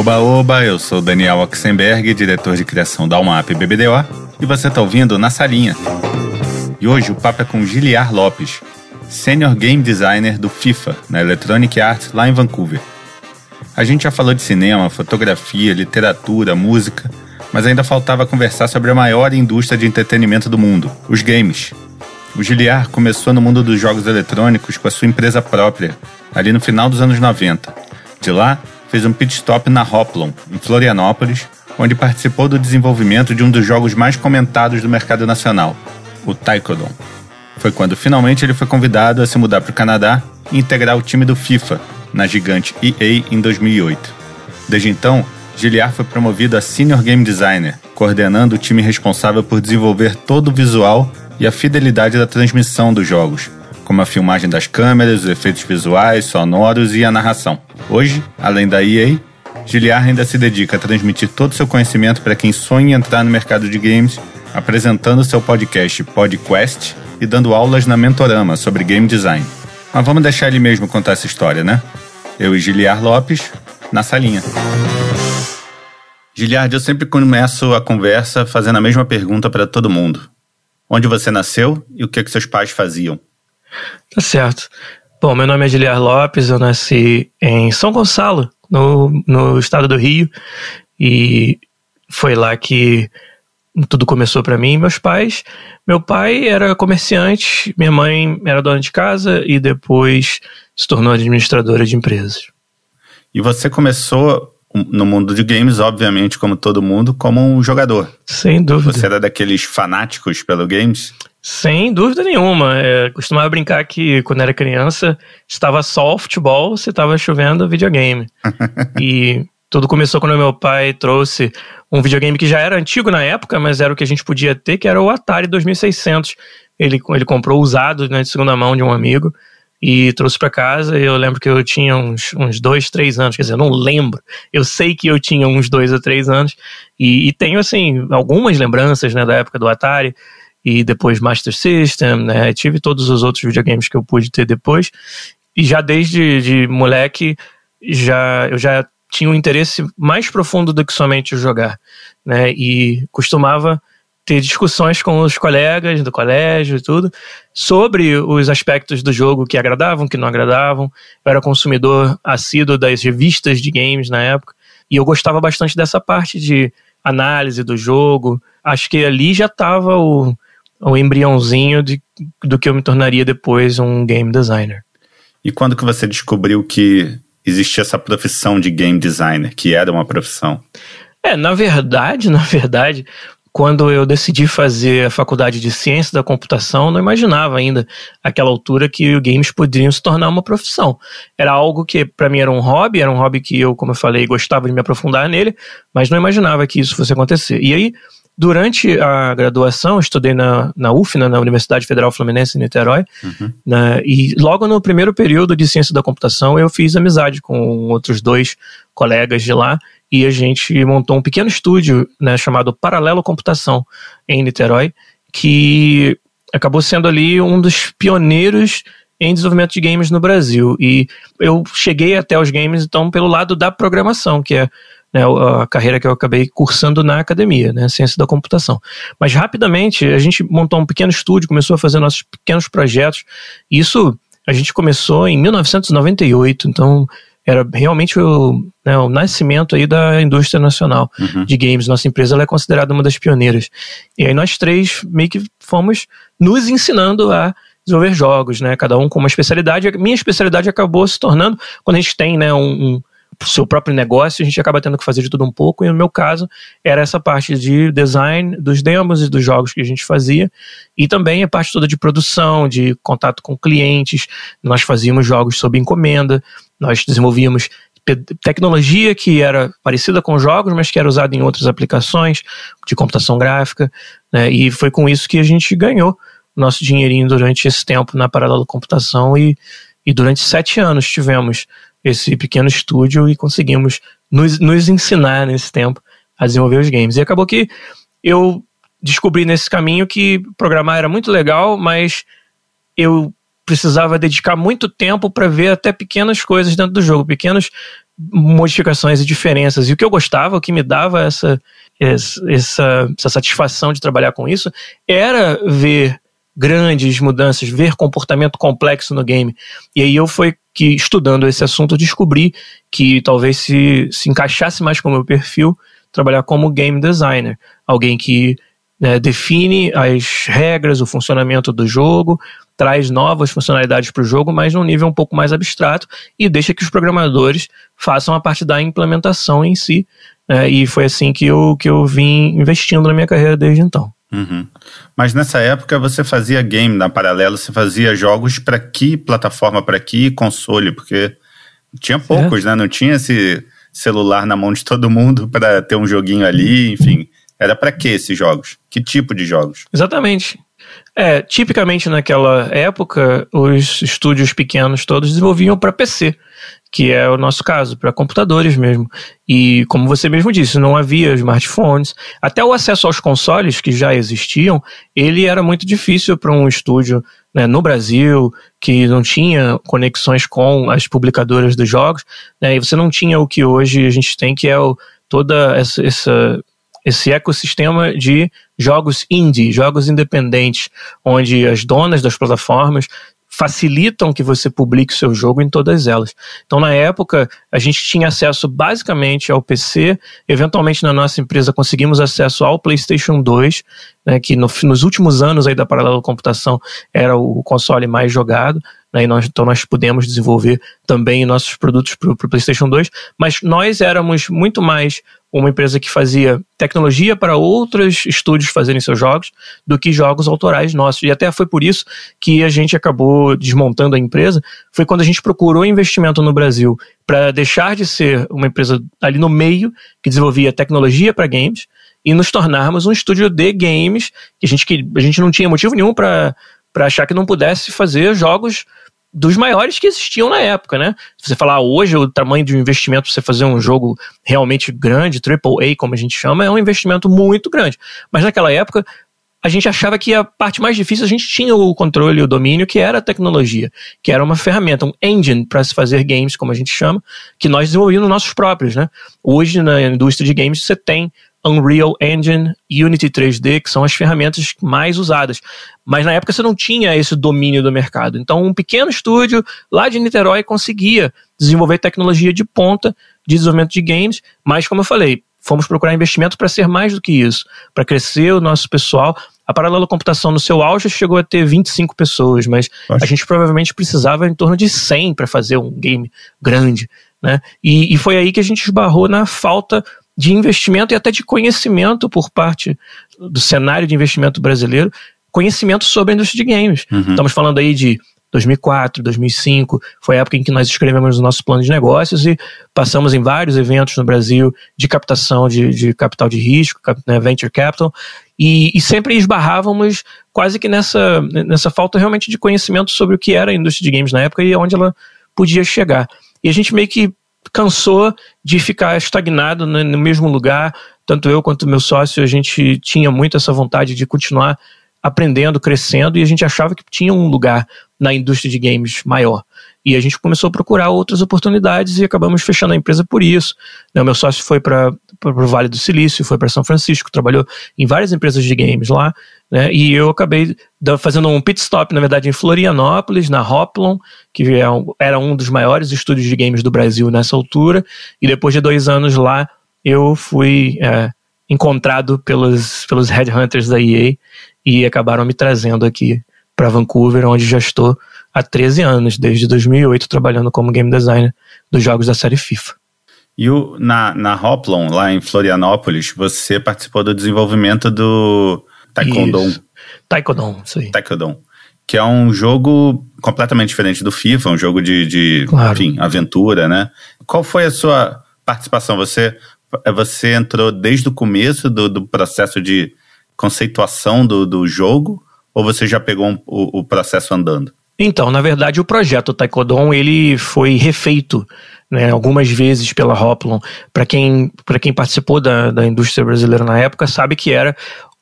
Oba Oba, eu sou Daniel Oxenberg, diretor de criação da UMAP BBDO, e você está ouvindo Na Salinha. E hoje o papo é com Giliar Lopes, Senior Game Designer do FIFA, na Electronic Arts, lá em Vancouver. A gente já falou de cinema, fotografia, literatura, música, mas ainda faltava conversar sobre a maior indústria de entretenimento do mundo, os games. O Giliar começou no mundo dos jogos eletrônicos com a sua empresa própria, ali no final dos anos 90. De lá, fez um pit stop na Hoplon, em Florianópolis, onde participou do desenvolvimento de um dos jogos mais comentados do mercado nacional, o Taekwondo. Foi quando finalmente ele foi convidado a se mudar para o Canadá e integrar o time do FIFA, na gigante EA em 2008. Desde então, Giliar foi promovido a Senior Game Designer, coordenando o time responsável por desenvolver todo o visual e a fidelidade da transmissão dos jogos, como a filmagem das câmeras, os efeitos visuais, sonoros e a narração. Hoje, além da EA, Giliar ainda se dedica a transmitir todo o seu conhecimento para quem sonha entrar no mercado de games, apresentando seu podcast PodQuest e dando aulas na Mentorama sobre game design. Mas vamos deixar ele mesmo contar essa história, né? Eu e Giliar Lopes, na salinha. Giliard, eu sempre começo a conversa fazendo a mesma pergunta para todo mundo. Onde você nasceu e o que, que seus pais faziam? Tá certo. Bom, meu nome é Giliar Lopes, eu nasci em São Gonçalo, no, no estado do Rio, e foi lá que tudo começou para mim e meus pais. Meu pai era comerciante, minha mãe era dona de casa e depois se tornou administradora de empresas. E você começou no mundo de games, obviamente, como todo mundo, como um jogador. Sem dúvida. Você era daqueles fanáticos pelo games? Sem dúvida nenhuma. É, costumava brincar que quando era criança estava só futebol, se estava chovendo videogame. e tudo começou quando meu pai trouxe um videogame que já era antigo na época, mas era o que a gente podia ter, que era o Atari 2600. Ele, ele comprou usado né, de segunda mão de um amigo e trouxe para casa. Eu lembro que eu tinha uns, uns dois, três anos, quer dizer, eu não lembro. Eu sei que eu tinha uns dois ou três anos e, e tenho, assim, algumas lembranças né, da época do Atari e depois Master System, né? Tive todos os outros videogames que eu pude ter depois. E já desde de moleque, já, eu já tinha um interesse mais profundo do que somente jogar, né? E costumava ter discussões com os colegas do colégio e tudo sobre os aspectos do jogo que agradavam, que não agradavam. Eu era consumidor assíduo das revistas de games na época e eu gostava bastante dessa parte de análise do jogo. Acho que ali já estava o, o embriãozinho de, do que eu me tornaria depois um game designer. E quando que você descobriu que existia essa profissão de game designer, que era uma profissão? É, na verdade, na verdade, quando eu decidi fazer a faculdade de ciência da computação, não imaginava ainda aquela altura que os games poderiam se tornar uma profissão. Era algo que para mim era um hobby, era um hobby que eu, como eu falei, gostava de me aprofundar nele, mas não imaginava que isso fosse acontecer. E aí, durante a graduação, estudei na, na UFNA, na Universidade Federal Fluminense em Niterói, uhum. né, e logo no primeiro período de ciência da computação eu fiz amizade com outros dois colegas de lá e a gente montou um pequeno estúdio né, chamado Paralelo Computação em Niterói, que acabou sendo ali um dos pioneiros em desenvolvimento de games no Brasil. E eu cheguei até os games, então, pelo lado da programação, que é né, a carreira que eu acabei cursando na academia, né, ciência da computação. Mas rapidamente a gente montou um pequeno estúdio, começou a fazer nossos pequenos projetos. Isso a gente começou em 1998, então era realmente o, né, o nascimento aí da indústria nacional uhum. de games. Nossa empresa é considerada uma das pioneiras. E aí nós três meio que fomos nos ensinando a desenvolver jogos, né? Cada um com uma especialidade. A minha especialidade acabou se tornando, quando a gente tem né, um, um seu próprio negócio, a gente acaba tendo que fazer de tudo um pouco, e no meu caso era essa parte de design dos demos e dos jogos que a gente fazia, e também a parte toda de produção, de contato com clientes, nós fazíamos jogos sob encomenda, nós desenvolvíamos tecnologia que era parecida com jogos, mas que era usada em outras aplicações de computação gráfica, né? e foi com isso que a gente ganhou nosso dinheirinho durante esse tempo na Paralelo Computação. E, e durante sete anos tivemos esse pequeno estúdio e conseguimos nos, nos ensinar nesse tempo a desenvolver os games. E acabou que eu descobri nesse caminho que programar era muito legal, mas eu precisava dedicar muito tempo para ver até pequenas coisas dentro do jogo, pequenos modificações e diferenças. E o que eu gostava, o que me dava essa, essa, essa satisfação de trabalhar com isso, era ver grandes mudanças, ver comportamento complexo no game. E aí eu fui que estudando esse assunto descobri que talvez se, se encaixasse mais com o meu perfil trabalhar como game designer, alguém que né, define as regras, o funcionamento do jogo, traz novas funcionalidades para o jogo, mas num nível um pouco mais abstrato e deixa que os programadores façam a parte da implementação em si. Né, e foi assim que eu, que eu vim investindo na minha carreira desde então. Uhum. Mas nessa época você fazia game na paralelo, você fazia jogos para que plataforma, para que console? Porque tinha poucos, né? Não tinha esse celular na mão de todo mundo para ter um joguinho ali, enfim. Era para que esses jogos? Que tipo de jogos? Exatamente. É, tipicamente naquela época, os estúdios pequenos todos desenvolviam para PC que é o nosso caso, para computadores mesmo. E como você mesmo disse, não havia smartphones. Até o acesso aos consoles que já existiam, ele era muito difícil para um estúdio né, no Brasil que não tinha conexões com as publicadoras dos jogos, né, e você não tinha o que hoje a gente tem, que é o, toda essa, essa esse ecossistema de jogos indie, jogos independentes, onde as donas das plataformas facilitam que você publique seu jogo em todas elas. Então, na época, a gente tinha acesso basicamente ao PC, eventualmente na nossa empresa conseguimos acesso ao PlayStation 2, né, que no, nos últimos anos aí da Paralelo Computação era o console mais jogado, né, nós, então nós pudemos desenvolver também nossos produtos para o PlayStation 2, mas nós éramos muito mais uma empresa que fazia tecnologia para outros estúdios fazerem seus jogos do que jogos autorais nossos. E até foi por isso que a gente acabou desmontando a empresa. Foi quando a gente procurou investimento no Brasil para deixar de ser uma empresa ali no meio que desenvolvia tecnologia para games e nos tornarmos um estúdio de games que a gente, que a gente não tinha motivo nenhum para achar que não pudesse fazer jogos dos maiores que existiam na época, né? Se você falar hoje o tamanho de um investimento para você fazer um jogo realmente grande, AAA, como a gente chama, é um investimento muito grande. Mas naquela época, a gente achava que a parte mais difícil a gente tinha o controle e o domínio, que era a tecnologia, que era uma ferramenta, um engine para se fazer games, como a gente chama, que nós desenvolvíamos nossos próprios, né? Hoje na indústria de games você tem Unreal Engine, Unity 3D, que são as ferramentas mais usadas. Mas na época você não tinha esse domínio do mercado. Então, um pequeno estúdio lá de Niterói conseguia desenvolver tecnologia de ponta de desenvolvimento de games, mas, como eu falei, fomos procurar investimento para ser mais do que isso, para crescer o nosso pessoal. A Paralelo Computação, no seu auge, chegou a ter 25 pessoas, mas Acho. a gente provavelmente precisava em torno de 100 para fazer um game grande. Né? E, e foi aí que a gente esbarrou na falta de investimento e até de conhecimento por parte do cenário de investimento brasileiro, conhecimento sobre a indústria de games. Uhum. Estamos falando aí de 2004, 2005, foi a época em que nós escrevemos o nosso plano de negócios e passamos em vários eventos no Brasil de captação de, de capital de risco, né, venture capital, e, e, sempre esbarrávamos quase que nessa, nessa falta realmente de conhecimento sobre o que era a indústria de games na época e onde ela podia chegar. E a gente meio que cansou de ficar estagnado né, no mesmo lugar. Tanto eu quanto meu sócio, a gente tinha muito essa vontade de continuar aprendendo, crescendo, e a gente achava que tinha um lugar na indústria de games maior. E a gente começou a procurar outras oportunidades e acabamos fechando a empresa por isso. O meu sócio foi para o Vale do Silício, foi para São Francisco, trabalhou em várias empresas de games lá, né? E eu acabei fazendo um pit stop, na verdade, em Florianópolis, na Hoplon, que é era um dos maiores estúdios de games do Brasil nessa altura. E depois de dois anos lá, eu fui é, encontrado pelos, pelos headhunters da EA e acabaram me trazendo aqui para Vancouver, onde já estou há 13 anos, desde 2008, trabalhando como game designer dos jogos da série FIFA. E o, na, na Hoplon, lá em Florianópolis, você participou do desenvolvimento do Taekwondo. Taekwondo, isso aí. Taekwondo. Que é um jogo completamente diferente do FIFA, um jogo de, de claro. enfim, aventura, né? Qual foi a sua participação? Você, você entrou desde o começo do, do processo de conceituação do, do jogo ou você já pegou um, o, o, processo andando? Então, na verdade, o projeto Taekwondo ele foi refeito né, algumas vezes pela Hoplon. Para quem, quem participou da, da indústria brasileira na época, sabe que era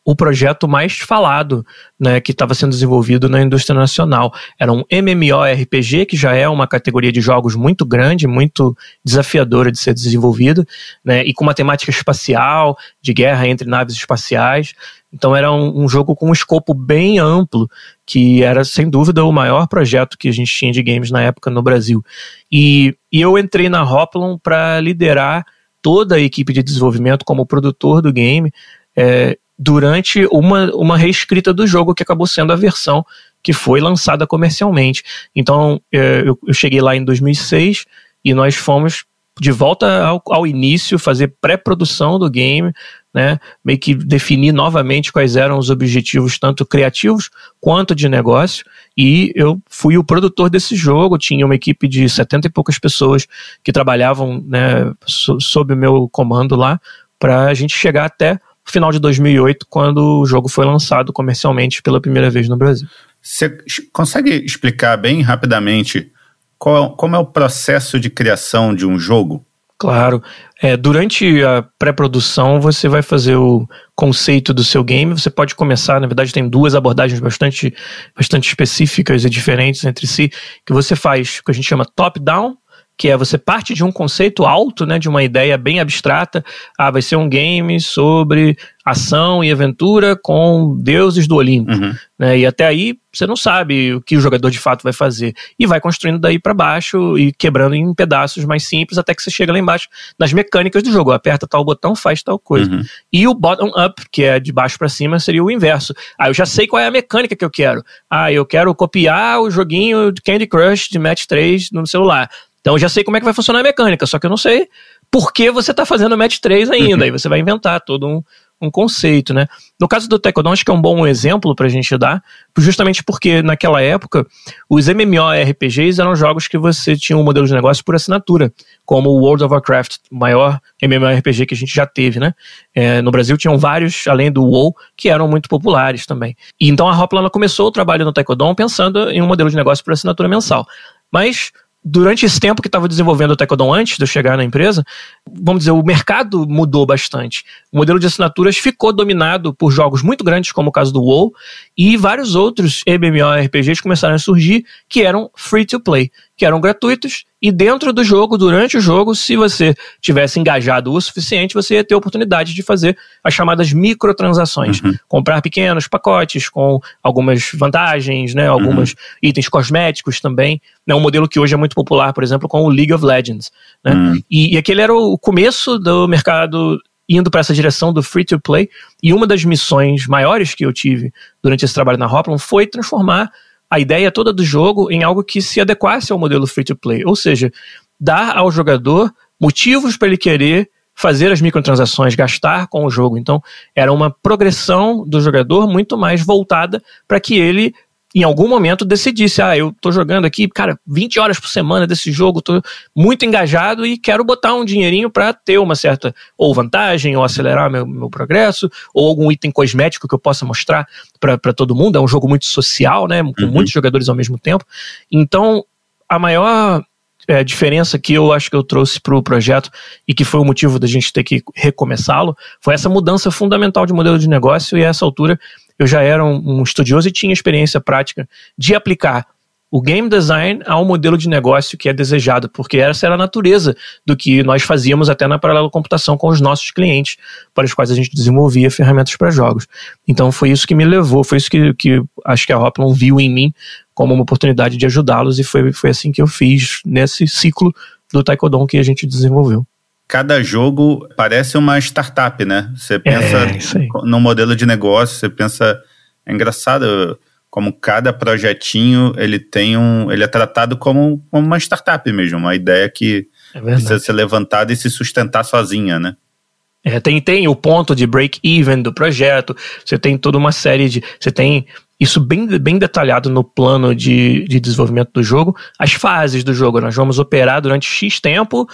o projeto mais falado né, que estava sendo desenvolvido na indústria nacional. Era um MMORPG, que já é uma categoria de jogos muito grande, muito desafiadora de ser desenvolvida, né, e com uma temática espacial, de guerra entre naves espaciais. Então era um, um, jogo com um escopo bem amplo, que era sem dúvida o maior projeto que a gente tinha de games na época no Brasil. E, e eu entrei na Hoplon para liderar toda a equipe de desenvolvimento como produtor do game. É, durante uma, uma reescrita do jogo, que acabou sendo a versão que foi lançada comercialmente. Então, é, eu, eu cheguei lá em 2006 e nós fomos de volta ao, ao início, fazer pré-produção do game, né, meio que definir novamente quais eram os objetivos, tanto criativos quanto de negócio. E eu fui o produtor desse jogo, tinha uma equipe de 70 e poucas pessoas que trabalhavam né, sob o meu comando lá, para a gente chegar até final de 2008, quando o jogo foi lançado comercialmente pela primeira vez no Brasil. Você consegue explicar bem rapidamente qual, como é o processo de criação de um jogo? Claro. É, durante a pré-produção, você vai fazer o conceito do seu game. Você pode começar, na verdade, tem duas abordagens bastante, bastante específicas e diferentes entre si, que você faz o que a gente chama top-down que é você parte de um conceito alto, né, de uma ideia bem abstrata. Ah, vai ser um game sobre ação e aventura com deuses do Olimpo. Uhum. Né, e até aí você não sabe o que o jogador de fato vai fazer. E vai construindo daí para baixo e quebrando em pedaços mais simples até que você chega lá embaixo nas mecânicas do jogo. Aperta tal botão, faz tal coisa. Uhum. E o bottom-up, que é de baixo para cima, seria o inverso. Ah, eu já sei qual é a mecânica que eu quero. Ah, eu quero copiar o joguinho de Candy Crush de Match 3 no celular. Então eu já sei como é que vai funcionar a mecânica, só que eu não sei por que você está fazendo o match 3 ainda. Uhum. Aí você vai inventar todo um, um conceito, né? No caso do Taekwondo, acho que é um bom exemplo para a gente dar, justamente porque naquela época os MMORPGs eram jogos que você tinha um modelo de negócio por assinatura, como o World of Warcraft, o maior MMORPG que a gente já teve, né? É, no Brasil tinham vários, além do WoW, que eram muito populares também. E então a Hoplana começou o trabalho no Taekwondo pensando em um modelo de negócio por assinatura mensal. Mas durante esse tempo que estava desenvolvendo o Taekwondo antes de eu chegar na empresa, vamos dizer, o mercado mudou bastante. O modelo de assinaturas ficou dominado por jogos muito grandes, como o caso do WoW, e vários outros MMORPGs começaram a surgir que eram free to play, que eram gratuitos e dentro do jogo, durante o jogo, se você tivesse engajado o suficiente, você ia ter a oportunidade de fazer as chamadas microtransações. Uhum. Comprar pequenos pacotes com algumas vantagens, né, alguns uhum. itens cosméticos também. É um modelo que hoje é muito popular, por exemplo, com o League of Legends. Né? Uhum. E, e aquele era o começo do mercado indo para essa direção do free to play. E uma das missões maiores que eu tive durante esse trabalho na Hoplon foi transformar a ideia toda do jogo em algo que se adequasse ao modelo free to play, ou seja, dar ao jogador motivos para ele querer fazer as microtransações, gastar com o jogo. Então, era uma progressão do jogador muito mais voltada para que ele em algum momento decidisse, ah, eu tô jogando aqui, cara, 20 horas por semana desse jogo, tô muito engajado e quero botar um dinheirinho para ter uma certa ou vantagem, ou acelerar meu, meu progresso, ou algum item cosmético que eu possa mostrar para todo mundo. É um jogo muito social, né, com uhum. muitos jogadores ao mesmo tempo. Então, a maior é, diferença que eu acho que eu trouxe para o projeto e que foi o motivo da gente ter que recomeçá-lo foi essa mudança fundamental de modelo de negócio e a essa altura eu já era um, um estudioso e tinha experiência prática de aplicar o game design ao modelo de negócio que é desejado, porque essa era a natureza do que nós fazíamos até na paralelo computação com os nossos clientes, para os quais a gente desenvolvia ferramentas para jogos. Então foi isso que me levou, foi isso que, que acho que a Hoplon viu em mim como uma oportunidade de ajudá-los e foi, foi assim que eu fiz nesse ciclo do Taekwondo que a gente desenvolveu cada jogo parece uma startup, né? Você é, pensa é, no modelo de negócio, você pensa. É engraçado como cada projetinho ele tem um. ele é tratado como, como uma startup mesmo, uma ideia que é precisa ser levantada e se sustentar sozinha, né? É, tem, tem o ponto de break-even do projeto, você tem toda uma série de. Você tem isso bem, bem detalhado no plano de, de desenvolvimento do jogo, as fases do jogo. Nós vamos operar durante X tempo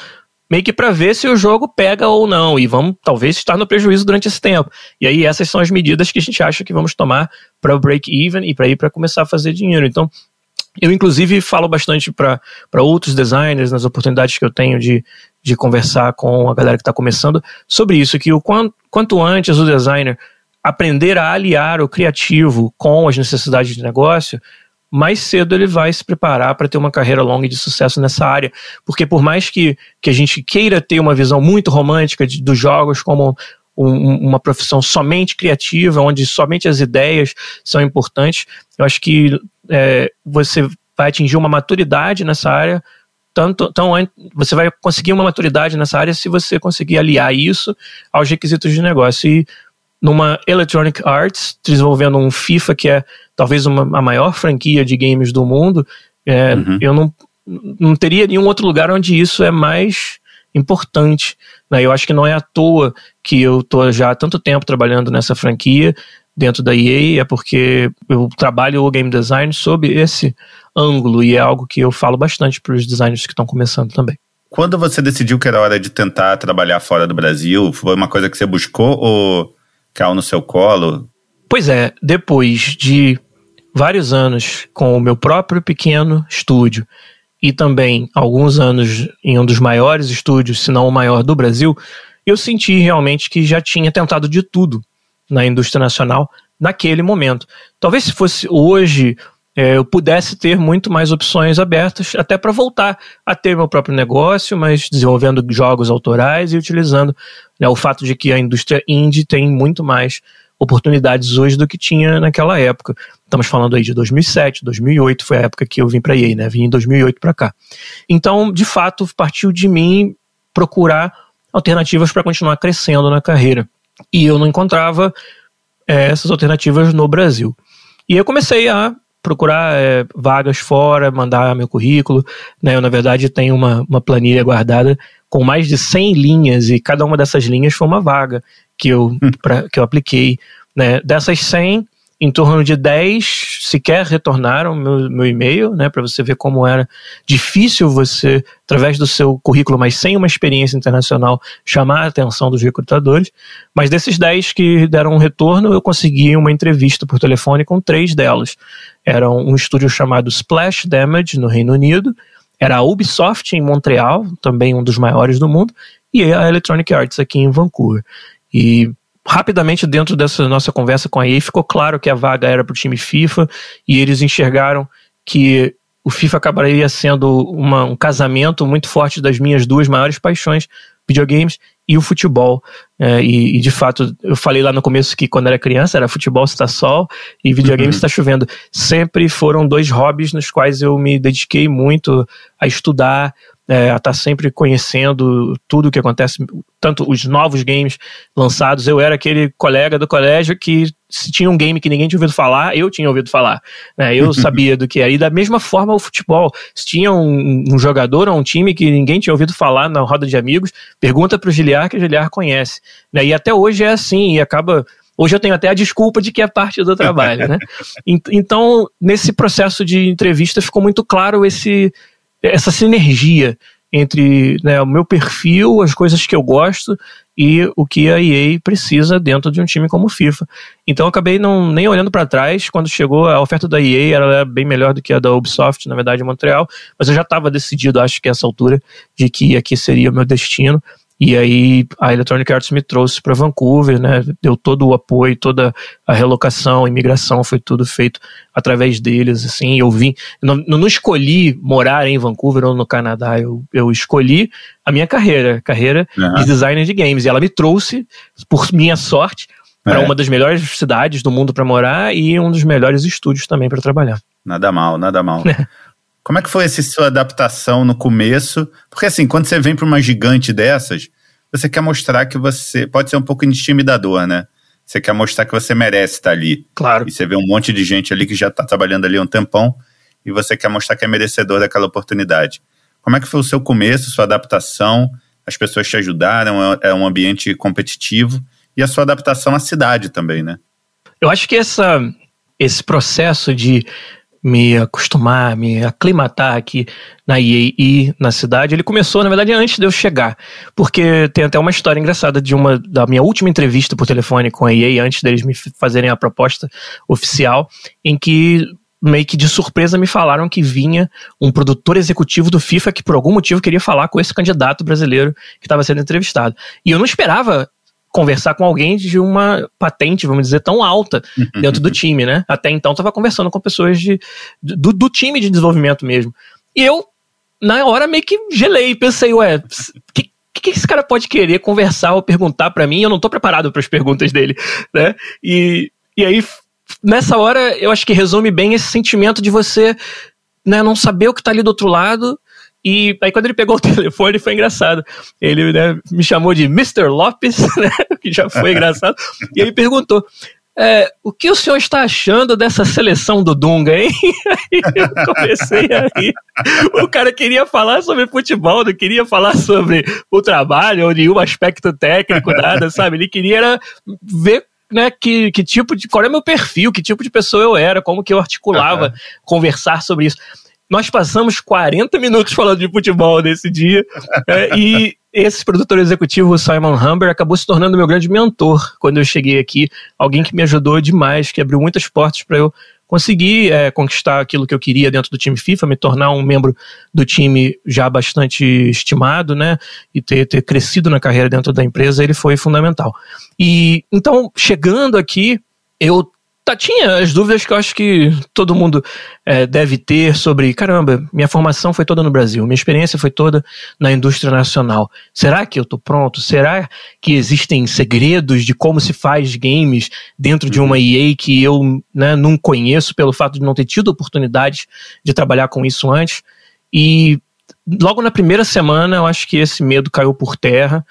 meio que para ver se o jogo pega ou não, e vamos talvez estar no prejuízo durante esse tempo. E aí essas são as medidas que a gente acha que vamos tomar para o break even e para ir para começar a fazer dinheiro. Então, eu inclusive falo bastante para outros designers nas oportunidades que eu tenho de, de conversar com a galera que está começando sobre isso, que o quanto, quanto antes o designer aprender a aliar o criativo com as necessidades de negócio, mais cedo ele vai se preparar para ter uma carreira longa de sucesso nessa área. Porque por mais que, que a gente queira ter uma visão muito romântica de, dos jogos como um, uma profissão somente criativa, onde somente as ideias são importantes, eu acho que é, você vai atingir uma maturidade nessa área. Tanto, então, você vai conseguir uma maturidade nessa área se você conseguir aliar isso aos requisitos de negócio. E numa Electronic Arts, desenvolvendo um FIFA que é talvez uma, a maior franquia de games do mundo, é, uhum. eu não, não teria nenhum outro lugar onde isso é mais importante. Né? Eu acho que não é à toa que eu estou já há tanto tempo trabalhando nessa franquia dentro da EA, é porque eu trabalho o game design sob esse ângulo e é algo que eu falo bastante para os designers que estão começando também. Quando você decidiu que era hora de tentar trabalhar fora do Brasil, foi uma coisa que você buscou ou caiu no seu colo? Pois é, depois de vários anos com o meu próprio pequeno estúdio e também alguns anos em um dos maiores estúdios, se não o maior do Brasil, eu senti realmente que já tinha tentado de tudo na indústria nacional naquele momento. Talvez se fosse hoje é, eu pudesse ter muito mais opções abertas, até para voltar a ter meu próprio negócio, mas desenvolvendo jogos autorais e utilizando né, o fato de que a indústria indie tem muito mais oportunidades hoje do que tinha naquela época. Estamos falando aí de 2007, 2008, foi a época que eu vim para EA, né? Vim em 2008 para cá. Então, de fato, partiu de mim procurar alternativas para continuar crescendo na carreira. E eu não encontrava é, essas alternativas no Brasil. E eu comecei a procurar é, vagas fora, mandar meu currículo. Né? Eu, na verdade, tenho uma, uma planilha guardada com mais de 100 linhas e cada uma dessas linhas foi uma vaga que eu, hum. pra, que eu apliquei. Né? Dessas 100, em torno de 10 sequer retornaram meu, meu e-mail, né, para você ver como era difícil você, através do seu currículo, mas sem uma experiência internacional, chamar a atenção dos recrutadores. Mas desses 10 que deram um retorno, eu consegui uma entrevista por telefone com três delas. Era um estúdio chamado Splash Damage, no Reino Unido, era a Ubisoft em Montreal, também um dos maiores do mundo, e a Electronic Arts aqui em Vancouver. E rapidamente dentro dessa nossa conversa com a EA ficou claro que a vaga era para o time FIFA e eles enxergaram que o FIFA acabaria sendo uma, um casamento muito forte das minhas duas maiores paixões, videogames e o futebol. É, e, e, de fato, eu falei lá no começo que quando era criança era futebol está sol e videogame está uhum. chovendo. Sempre foram dois hobbies nos quais eu me dediquei muito a estudar, é, a estar tá sempre conhecendo tudo o que acontece, tanto os novos games lançados. Eu era aquele colega do colégio que se tinha um game que ninguém tinha ouvido falar, eu tinha ouvido falar. Né? Eu sabia do que era. E da mesma forma o futebol. Se tinha um, um, jogador ou um time que ninguém tinha ouvido falar na roda de amigos, pergunta para o Giliar que o Giliar conhece. Né? E até hoje é assim, e acaba Hoje eu tenho até a desculpa de que é parte do trabalho, né? Então, nesse processo de entrevista ficou muito claro esse, essa sinergia entre né, o meu perfil, as coisas que eu gosto e o que a EA precisa dentro de um time como o FIFA. Então eu acabei não, nem olhando para trás. Quando chegou a oferta da EA, ela era bem melhor do que a da Ubisoft, na verdade, em Montreal. Mas eu já estava decidido, acho que essa altura, de que aqui seria o meu destino. E aí a Electronic Arts me trouxe para Vancouver, né? Deu todo o apoio, toda a relocação, a imigração, foi tudo feito através deles, assim. Eu vim, não, não escolhi morar em Vancouver ou no Canadá, eu, eu escolhi a minha carreira, carreira uhum. de designer de games. E ela me trouxe, por minha sorte, para é. uma das melhores cidades do mundo para morar e um dos melhores estúdios também para trabalhar. Nada mal, nada mal. Como é que foi essa sua adaptação no começo? Porque assim, quando você vem para uma gigante dessas, você quer mostrar que você pode ser um pouco intimidador, né? Você quer mostrar que você merece estar ali. Claro. E você vê um monte de gente ali que já está trabalhando ali há um tempão e você quer mostrar que é merecedor daquela oportunidade. Como é que foi o seu começo, sua adaptação? As pessoas te ajudaram? É um ambiente competitivo e a sua adaptação à cidade também, né? Eu acho que essa, esse processo de me acostumar, me aclimatar aqui na e na cidade, ele começou, na verdade, antes de eu chegar. Porque tem até uma história engraçada de uma da minha última entrevista por telefone com a EA, antes deles me fazerem a proposta oficial, em que meio que de surpresa me falaram que vinha um produtor executivo do FIFA que por algum motivo queria falar com esse candidato brasileiro que estava sendo entrevistado. E eu não esperava conversar com alguém de uma patente, vamos dizer, tão alta dentro do time, né? Até então estava conversando com pessoas de, do, do time de desenvolvimento mesmo. E eu, na hora, meio que gelei, pensei, ué, que, que esse cara pode querer conversar ou perguntar para mim? Eu não tô preparado para as perguntas dele, né? E, e aí, nessa hora, eu acho que resume bem esse sentimento de você né, não saber o que tá ali do outro lado. E aí, quando ele pegou o telefone, foi engraçado. Ele né, me chamou de Mr. Lopes, né, que já foi engraçado, e ele perguntou: é, o que o senhor está achando dessa seleção do Dunga, hein? Aí eu comecei a rir. O cara queria falar sobre futebol, não queria falar sobre o trabalho ou nenhum aspecto técnico, nada, sabe? Ele queria ver né, que, que tipo de. qual é meu perfil, que tipo de pessoa eu era, como que eu articulava uhum. conversar sobre isso. Nós passamos 40 minutos falando de futebol nesse dia. é, e esse produtor executivo, Simon Humber, acabou se tornando meu grande mentor quando eu cheguei aqui. Alguém que me ajudou demais, que abriu muitas portas para eu conseguir é, conquistar aquilo que eu queria dentro do time FIFA, me tornar um membro do time já bastante estimado, né? E ter, ter crescido na carreira dentro da empresa, ele foi fundamental. E então, chegando aqui, eu Tá, tinha as dúvidas que eu acho que todo mundo é, deve ter sobre, caramba, minha formação foi toda no Brasil, minha experiência foi toda na indústria nacional. Será que eu tô pronto? Será que existem segredos de como se faz games dentro de uma EA que eu né, não conheço pelo fato de não ter tido oportunidade de trabalhar com isso antes? E logo na primeira semana eu acho que esse medo caiu por terra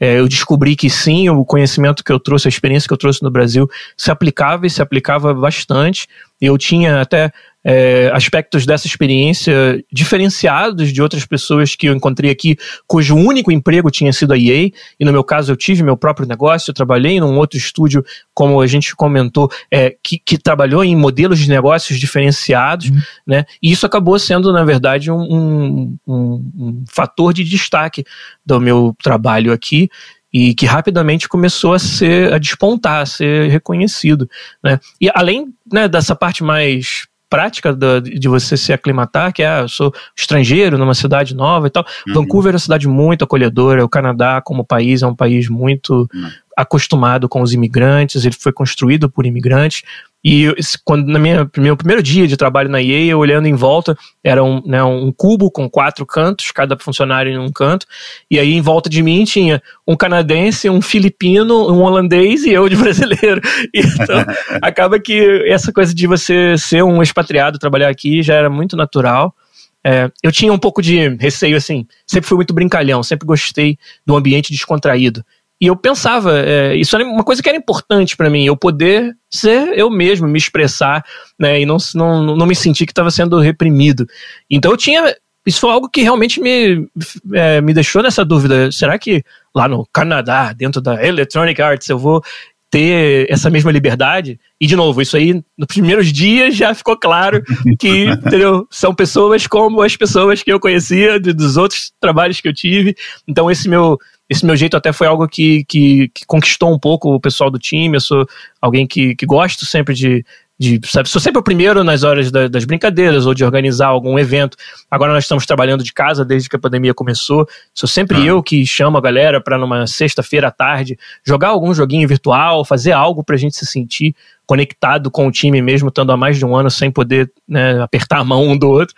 é, eu descobri que sim, o conhecimento que eu trouxe, a experiência que eu trouxe no Brasil se aplicava e se aplicava bastante. Eu tinha até é, aspectos dessa experiência diferenciados de outras pessoas que eu encontrei aqui, cujo único emprego tinha sido a EA, e no meu caso eu tive meu próprio negócio, eu trabalhei num outro estúdio, como a gente comentou, é, que, que, trabalhou em modelos de negócios diferenciados, uhum. né? E isso acabou sendo, na verdade, um, um, um, fator de destaque do meu trabalho aqui e que rapidamente começou a ser a despontar, a ser reconhecido, né? E além né, dessa parte mais prática de você se aclimatar, que é, ah, eu sou estrangeiro numa cidade nova e tal. Uhum. Vancouver é uma cidade muito acolhedora, o Canadá como país é um país muito uhum. acostumado com os imigrantes, ele foi construído por imigrantes, e quando na minha meu primeiro dia de trabalho na EA, eu olhando em volta, era um, né, um cubo com quatro cantos, cada funcionário em um canto, e aí em volta de mim tinha um canadense, um filipino, um holandês e eu de brasileiro. Então, acaba que essa coisa de você ser um expatriado, trabalhar aqui, já era muito natural. É, eu tinha um pouco de receio, assim, sempre fui muito brincalhão, sempre gostei do ambiente descontraído. E eu pensava, é, isso era uma coisa que era importante para mim, eu poder ser eu mesmo, me expressar, né, e não, não, não me sentir que estava sendo reprimido. Então eu tinha. Isso foi algo que realmente me, é, me deixou nessa dúvida. Será que lá no Canadá, dentro da Electronic Arts, eu vou ter essa mesma liberdade. E, de novo, isso aí, nos primeiros dias já ficou claro que, entendeu? São pessoas como as pessoas que eu conhecia, dos outros trabalhos que eu tive. Então, esse meu esse meu jeito até foi algo que, que, que, conquistou um pouco o pessoal do time. Eu sou alguém que, que gosto sempre de, de sabe, sou sempre o primeiro nas horas da, das brincadeiras ou de organizar algum evento. Agora nós estamos trabalhando de casa desde que a pandemia começou. Sou sempre ah. eu que chamo a galera para numa sexta-feira à tarde jogar algum joguinho virtual, fazer algo para a gente se sentir conectado com o time mesmo, estando há mais de um ano sem poder né, apertar a mão um do outro.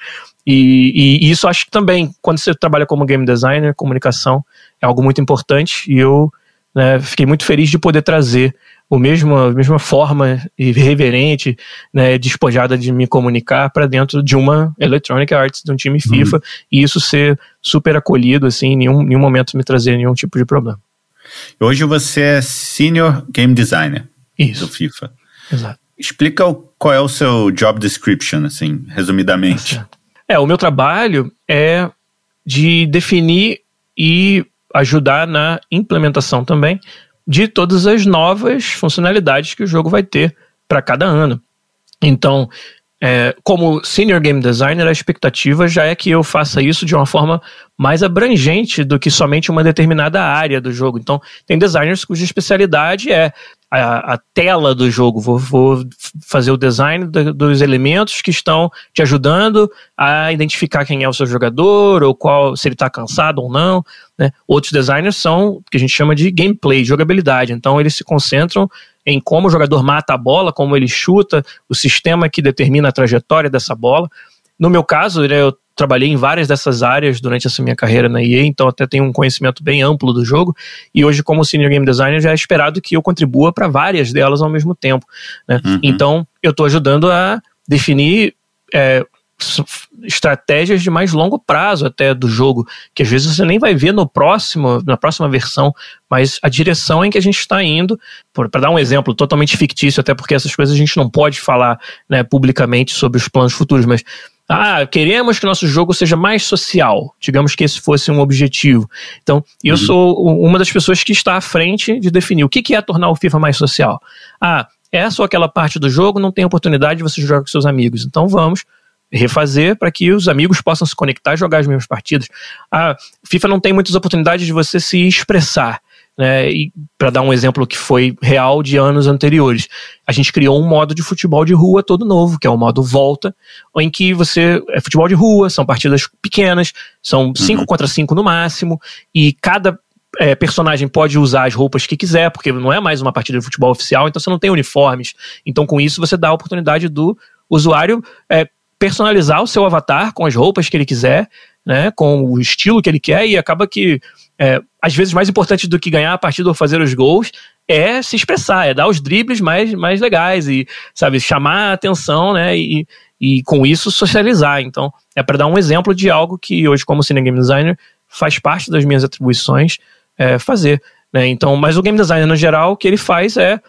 E, e, isso acho que também, quando você trabalha como game designer, comunicação é algo muito importante e eu né, fiquei muito feliz de poder trazer o mesmo, a mesma forma irreverente, né, despojada de me comunicar para dentro de uma Electronic Arts, de um time uhum. FIFA, e isso ser super acolhido, assim, em nenhum, nenhum momento me trazer nenhum tipo de problema. Hoje você é Senior Game Designer isso. do FIFA. Exato. Explica qual é o seu job description, assim, resumidamente. É, o meu trabalho é de definir e ajudar na implementação também de todas as novas funcionalidades que o jogo vai ter para cada ano. Então, é, como senior game designer, a expectativa já é que eu faça isso de uma forma mais abrangente do que somente uma determinada área do jogo. Então, tem designers cuja especialidade é a, a tela do jogo, vou, vou fazer o design do, dos elementos que estão te ajudando a identificar quem é o seu jogador, ou qual se ele está cansado ou não. Né? Outros designers são o que a gente chama de gameplay, jogabilidade. Então eles se concentram em como o jogador mata a bola, como ele chuta, o sistema que determina a trajetória dessa bola. No meu caso, né, eu trabalhei em várias dessas áreas durante essa minha carreira na EA, então até tenho um conhecimento bem amplo do jogo. E hoje, como senior game designer, já é esperado que eu contribua para várias delas ao mesmo tempo. Né? Uhum. Então, eu estou ajudando a definir é, estratégias de mais longo prazo até do jogo, que às vezes você nem vai ver no próximo, na próxima versão, mas a direção em que a gente está indo, para dar um exemplo totalmente fictício, até porque essas coisas a gente não pode falar né, publicamente sobre os planos futuros, mas ah, queremos que nosso jogo seja mais social. Digamos que esse fosse um objetivo. Então, eu uhum. sou uma das pessoas que está à frente de definir o que é tornar o FIFA mais social. Ah, essa ou aquela parte do jogo não tem oportunidade de você jogar com seus amigos. Então, vamos refazer para que os amigos possam se conectar e jogar as mesmas partidas. A FIFA não tem muitas oportunidades de você se expressar. Né, e para dar um exemplo que foi real de anos anteriores, a gente criou um modo de futebol de rua todo novo, que é o modo volta, em que você é futebol de rua, são partidas pequenas, são 5 uhum. contra 5 no máximo, e cada é, personagem pode usar as roupas que quiser, porque não é mais uma partida de futebol oficial, então você não tem uniformes. Então, com isso, você dá a oportunidade do usuário é, personalizar o seu avatar com as roupas que ele quiser, né, com o estilo que ele quer, e acaba que, é, às vezes, mais importante do que ganhar a partida ou fazer os gols é se expressar, é dar os dribles mais, mais legais e, sabe, chamar a atenção, né, e, e com isso socializar. Então, é para dar um exemplo de algo que hoje, como Cine Game Designer, faz parte das minhas atribuições é, fazer. Né? Então, mas o game designer, no geral, o que ele faz é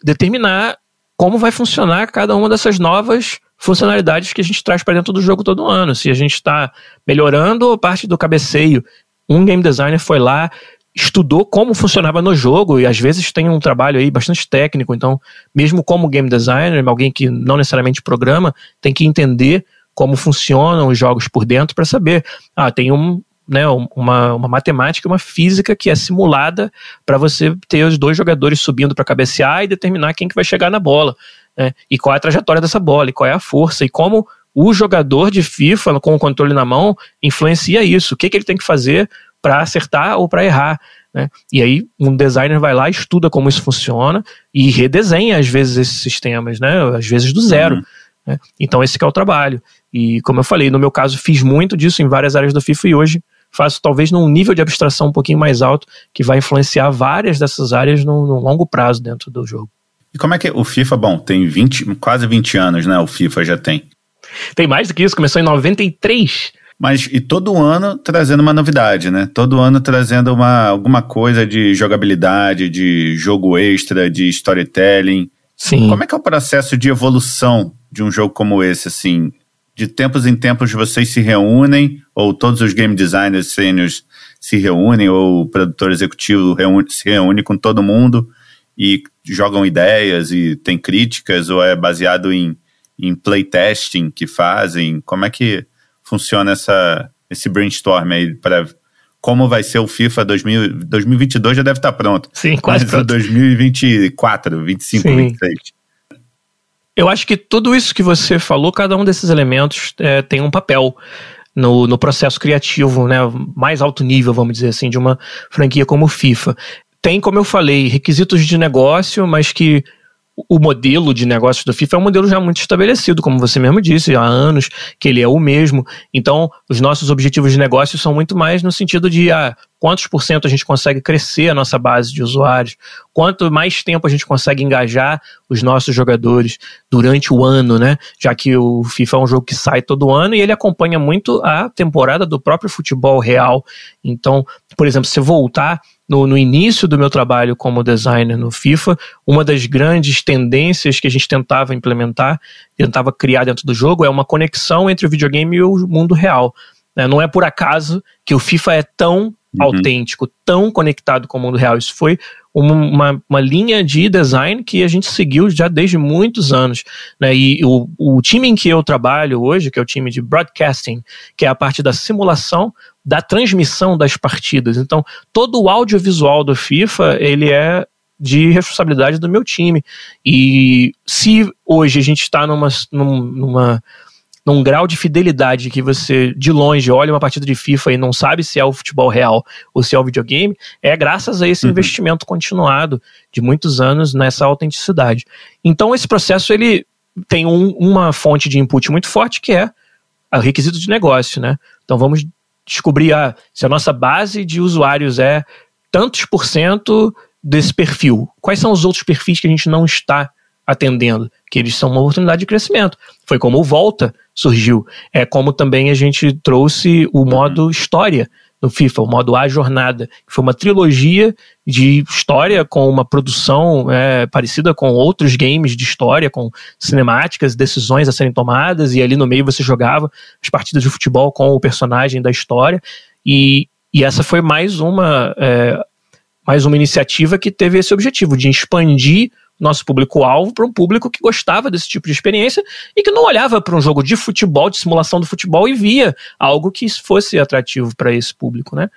determinar como vai funcionar cada uma dessas novas funcionalidades que a gente traz para dentro do jogo todo ano. Se a gente está melhorando parte do cabeceio, um game designer foi lá, estudou como funcionava no jogo e às vezes tem um trabalho aí bastante técnico, então mesmo como game designer, alguém que não necessariamente programa, tem que entender como funcionam os jogos por dentro para saber, ah, tem um, né, uma, uma matemática, uma física que é simulada para você ter os dois jogadores subindo para cabecear e determinar quem que vai chegar na bola né? E qual é a trajetória dessa bola, e qual é a força, e como o jogador de FIFA, com o controle na mão, influencia isso. O que, que ele tem que fazer para acertar ou para errar. Né? E aí um designer vai lá, estuda como isso funciona e redesenha às vezes esses sistemas, né? às vezes do zero. Uhum. Né? Então esse é o trabalho. E como eu falei, no meu caso fiz muito disso em várias áreas do FIFA e hoje faço talvez num nível de abstração um pouquinho mais alto que vai influenciar várias dessas áreas no, no longo prazo dentro do jogo. E como é que o FIFA, bom, tem 20, quase 20 anos, né? O FIFA já tem. Tem mais do que isso, começou em 93. Mas e todo ano trazendo uma novidade, né? Todo ano trazendo uma, alguma coisa de jogabilidade, de jogo extra, de storytelling. Sim. Como é que é o processo de evolução de um jogo como esse, assim? De tempos em tempos vocês se reúnem, ou todos os game designers seniors se reúnem, ou o produtor executivo reúne, se reúne com todo mundo e jogam ideias e tem críticas ou é baseado em, em playtesting que fazem? Como é que funciona essa, esse brainstorm aí para como vai ser o FIFA 2000, 2022 já deve estar pronto. Sim, quase Mas pronto. 2024, 25, Sim. 26. Eu acho que tudo isso que você falou, cada um desses elementos é, tem um papel no, no processo criativo, né, mais alto nível, vamos dizer assim, de uma franquia como o FIFA tem, como eu falei, requisitos de negócio, mas que o modelo de negócio do FIFA é um modelo já muito estabelecido, como você mesmo disse, há anos que ele é o mesmo. Então, os nossos objetivos de negócio são muito mais no sentido de ah, quantos por cento a gente consegue crescer a nossa base de usuários, quanto mais tempo a gente consegue engajar os nossos jogadores durante o ano, né? Já que o FIFA é um jogo que sai todo ano e ele acompanha muito a temporada do próprio futebol real. Então, por exemplo, se voltar no, no, início do meu trabalho como designer no FIFA, uma das grandes tendências que a gente tentava implementar, tentava criar dentro do jogo, é uma conexão entre o videogame e o mundo real. Né? Não é por acaso que o FIFA é tão uhum. autêntico, tão conectado com o mundo real. Isso foi uma, uma, linha de design que a gente seguiu já desde muitos anos. Né? E o, o time em que eu trabalho hoje, que é o time de broadcasting, que é a parte da simulação da transmissão das partidas. Então, todo o audiovisual do FIFA, ele é de responsabilidade do meu time. E se hoje a gente está numa, numa num grau de fidelidade que você, de longe, olha uma partida de FIFA e não sabe se é o futebol real ou se é o videogame, é graças a esse uhum. investimento continuado de muitos anos nessa autenticidade. Então, esse processo ele tem um, uma fonte de input muito forte que é o requisito de negócio, né? Então, vamos descobrir ah, se a nossa base de usuários é tantos por cento desse perfil. Quais são os outros perfis que a gente não está atendendo? Que eles são uma oportunidade de crescimento. Foi como o Volta surgiu. É como também a gente trouxe o modo história no FIFA, o modo A Jornada, que foi uma trilogia de história com uma produção é, parecida com outros games de história, com cinemáticas, decisões a serem tomadas, e ali no meio você jogava as partidas de futebol com o personagem da história. E, e essa foi mais uma, é, mais uma iniciativa que teve esse objetivo de expandir nosso público-alvo para um público que gostava desse tipo de experiência e que não olhava para um jogo de futebol, de simulação do futebol e via algo que fosse atrativo para esse público, né?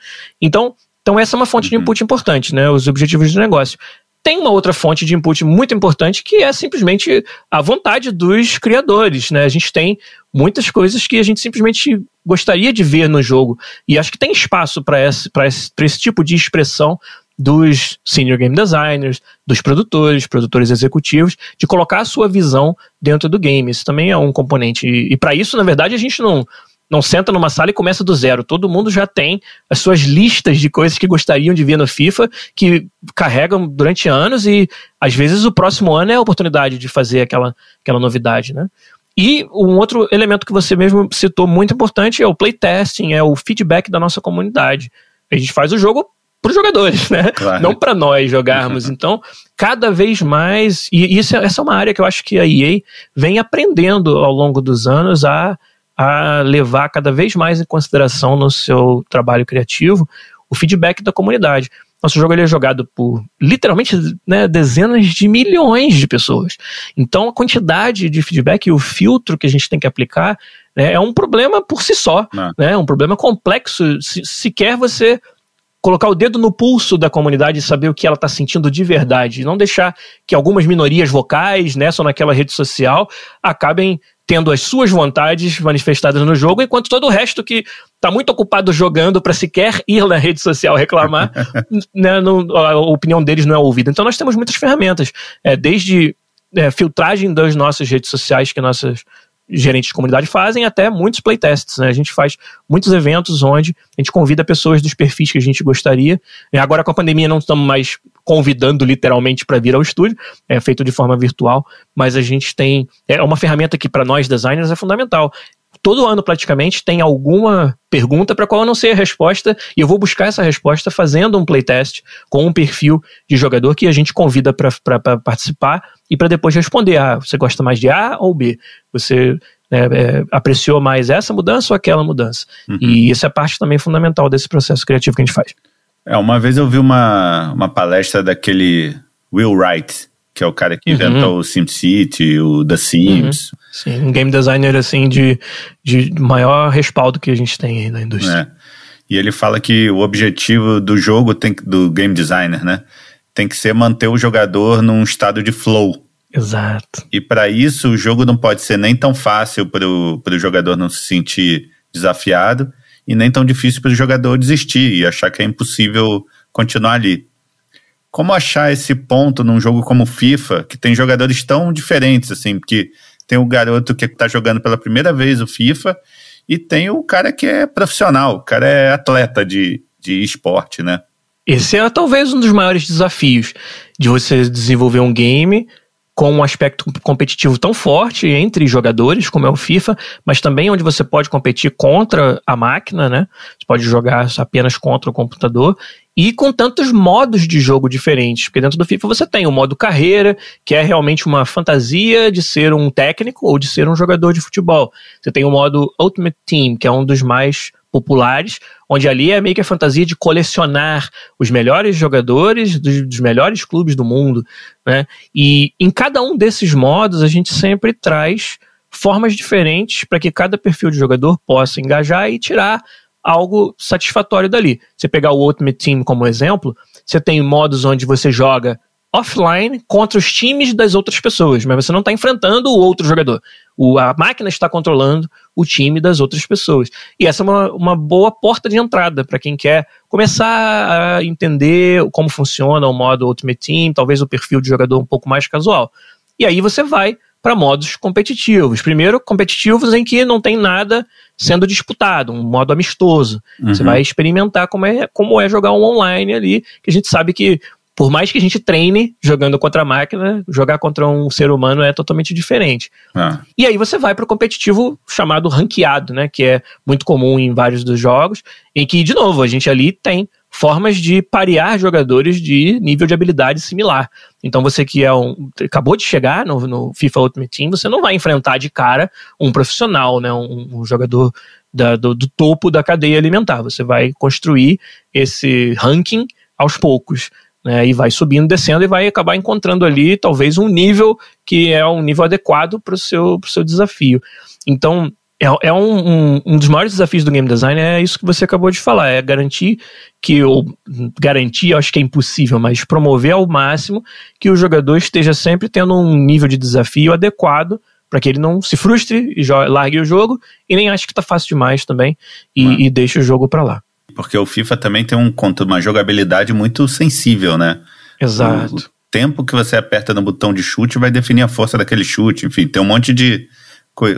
Então, então essa é uma fonte de uhum. input importante, né? Os objetivos de negócio. Tem uma outra fonte de input muito importante que é simplesmente a vontade dos criadores, né? A gente tem muitas coisas que a gente simplesmente gostaria de ver no jogo e acho que tem espaço para esse, esse, esse tipo de expressão dos senior game designers, dos produtores, produtores executivos, de colocar a sua visão dentro do game. Isso também é um componente. E, e para isso, na verdade, a gente não, não senta numa sala e começa do zero. Todo mundo já tem as suas listas de coisas que gostariam de ver no FIFA, que carregam durante anos e às vezes o próximo ano é a oportunidade de fazer aquela, aquela novidade, né? E um outro elemento que você mesmo citou muito importante é o playtesting, é o feedback da nossa comunidade. A gente faz o jogo para os jogadores, né? Claro. Não para nós jogarmos. Então, cada vez mais, e isso, essa é uma área que eu acho que a EA vem aprendendo ao longo dos anos a, a levar cada vez mais em consideração no seu trabalho criativo o feedback da comunidade. Nosso jogo ele é jogado por literalmente né, dezenas de milhões de pessoas. Então a quantidade de feedback e o filtro que a gente tem que aplicar né, é um problema por si só. Não. Né, um problema complexo. Se, sequer você colocar o dedo no pulso da comunidade e saber o que ela está sentindo de verdade. E não deixar que algumas minorias vocais, né, só naquela rede social, acabem tendo as suas vontades manifestadas no jogo, enquanto todo o resto que está muito ocupado jogando para sequer ir na rede social reclamar, né, não, a opinião deles não é ouvida. Então nós temos muitas ferramentas, é, desde é, filtragem das nossas redes sociais que nossas gerentes de comunidade fazem até muitos playtests. Né? A gente faz muitos eventos onde a gente convida pessoas dos perfis que a gente gostaria. E agora com a pandemia não estamos mais convidando literalmente para vir ao estúdio, é feito de forma virtual, mas a gente tem é uma ferramenta que para nós designers é fundamental todo ano praticamente tem alguma pergunta para qual eu não sei a resposta e eu vou buscar essa resposta fazendo um playtest com um perfil de jogador que a gente convida para participar e para depois responder. Ah, você gosta mais de A ou B? Você né, é, apreciou mais essa mudança ou aquela mudança? Uhum. E essa é parte também fundamental desse processo criativo que a gente faz. É, uma vez eu vi uma, uma palestra daquele Will Wright, que é o cara que uhum. inventou o SimCity, o The Sims. Uhum. Sim, um game designer assim de, de maior respaldo que a gente tem aí na indústria. É. E ele fala que o objetivo do jogo tem do game designer, né, tem que ser manter o jogador num estado de flow. Exato. E para isso o jogo não pode ser nem tão fácil para o jogador não se sentir desafiado e nem tão difícil para o jogador desistir e achar que é impossível continuar ali. Como achar esse ponto num jogo como FIFA, que tem jogadores tão diferentes, assim, porque tem o garoto que está jogando pela primeira vez o FIFA e tem o cara que é profissional, o cara é atleta de, de esporte, né? Esse é talvez um dos maiores desafios de você desenvolver um game com um aspecto competitivo tão forte entre jogadores, como é o FIFA, mas também onde você pode competir contra a máquina, né? Você pode jogar apenas contra o computador e com tantos modos de jogo diferentes, porque dentro do FIFA você tem o modo carreira, que é realmente uma fantasia de ser um técnico ou de ser um jogador de futebol. Você tem o modo Ultimate Team, que é um dos mais populares, onde ali é meio que a fantasia de colecionar os melhores jogadores dos, dos melhores clubes do mundo, né? E em cada um desses modos a gente sempre traz formas diferentes para que cada perfil de jogador possa engajar e tirar algo satisfatório dali. Você pegar o Ultimate Team como exemplo, você tem modos onde você joga offline contra os times das outras pessoas, mas você não está enfrentando o outro jogador. O, a máquina está controlando o time das outras pessoas. E essa é uma, uma boa porta de entrada para quem quer começar a entender como funciona o modo Ultimate Team, talvez o perfil de jogador um pouco mais casual. E aí você vai para modos competitivos. Primeiro, competitivos em que não tem nada sendo disputado, um modo amistoso. Uhum. Você vai experimentar como é, como é jogar um online ali, que a gente sabe que por mais que a gente treine jogando contra a máquina, jogar contra um ser humano é totalmente diferente. Ah. E aí você vai para o competitivo chamado ranqueado, né, que é muito comum em vários dos jogos, em que, de novo, a gente ali tem formas de parear jogadores de nível de habilidade similar. Então você que é um, acabou de chegar no, no FIFA Ultimate Team, você não vai enfrentar de cara um profissional, né, um, um jogador da, do, do topo da cadeia alimentar. Você vai construir esse ranking aos poucos né, e vai subindo, descendo e vai acabar encontrando ali talvez um nível que é um nível adequado para o seu, seu desafio. Então, é, é um, um, um, dos maiores desafios do game design é isso que você acabou de falar, é garantir que, ou garantir, acho que é impossível, mas promover ao máximo que o jogador esteja sempre tendo um nível de desafio adequado para que ele não se frustre e largue o jogo e nem ache que está fácil demais também e, hum. e deixe o jogo para lá. Porque o FIFA também tem um, uma jogabilidade muito sensível, né? Exato. O tempo que você aperta no botão de chute vai definir a força daquele chute. Enfim, tem um monte de.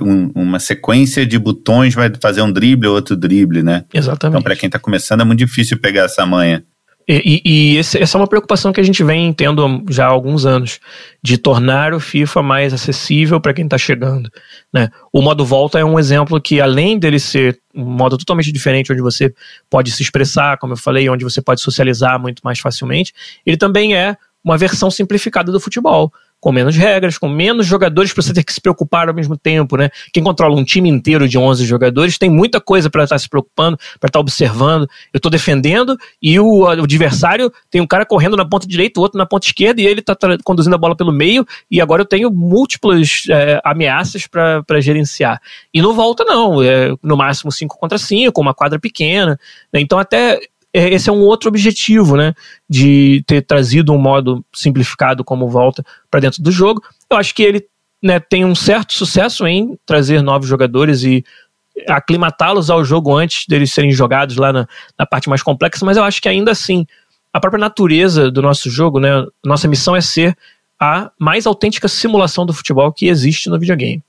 Um, uma sequência de botões vai fazer um drible ou outro drible, né? Exatamente. Então, para quem está começando, é muito difícil pegar essa manha. E, e, esse, essa é uma preocupação que a gente vem tendo já há alguns anos, de tornar o FIFA mais acessível para quem está chegando. Né? O modo volta é um exemplo que, além dele ser um modo totalmente diferente, onde você pode se expressar, como eu falei, onde você pode socializar muito mais facilmente, ele também é uma versão simplificada do futebol com menos regras, com menos jogadores para você ter que se preocupar ao mesmo tempo, né? Quem controla um time inteiro de 11 jogadores tem muita coisa para estar tá se preocupando, para estar tá observando. Eu estou defendendo e o, o, adversário tem um cara correndo na ponta direita, o outro na ponta esquerda e ele está conduzindo a bola pelo meio e agora eu tenho múltiplas é, ameaças para gerenciar. E não volta não, é no máximo 5 contra 5, uma quadra pequena. Né? Então até esse é um outro objetivo, né? De ter trazido um modo simplificado como volta para dentro do jogo. Eu acho que ele né, tem um certo sucesso em trazer novos jogadores e aclimatá-los ao jogo antes deles serem jogados lá na, na parte mais complexa, mas eu acho que ainda assim, a própria natureza do nosso jogo, né? Nossa missão é ser a mais autêntica simulação do futebol que existe no videogame.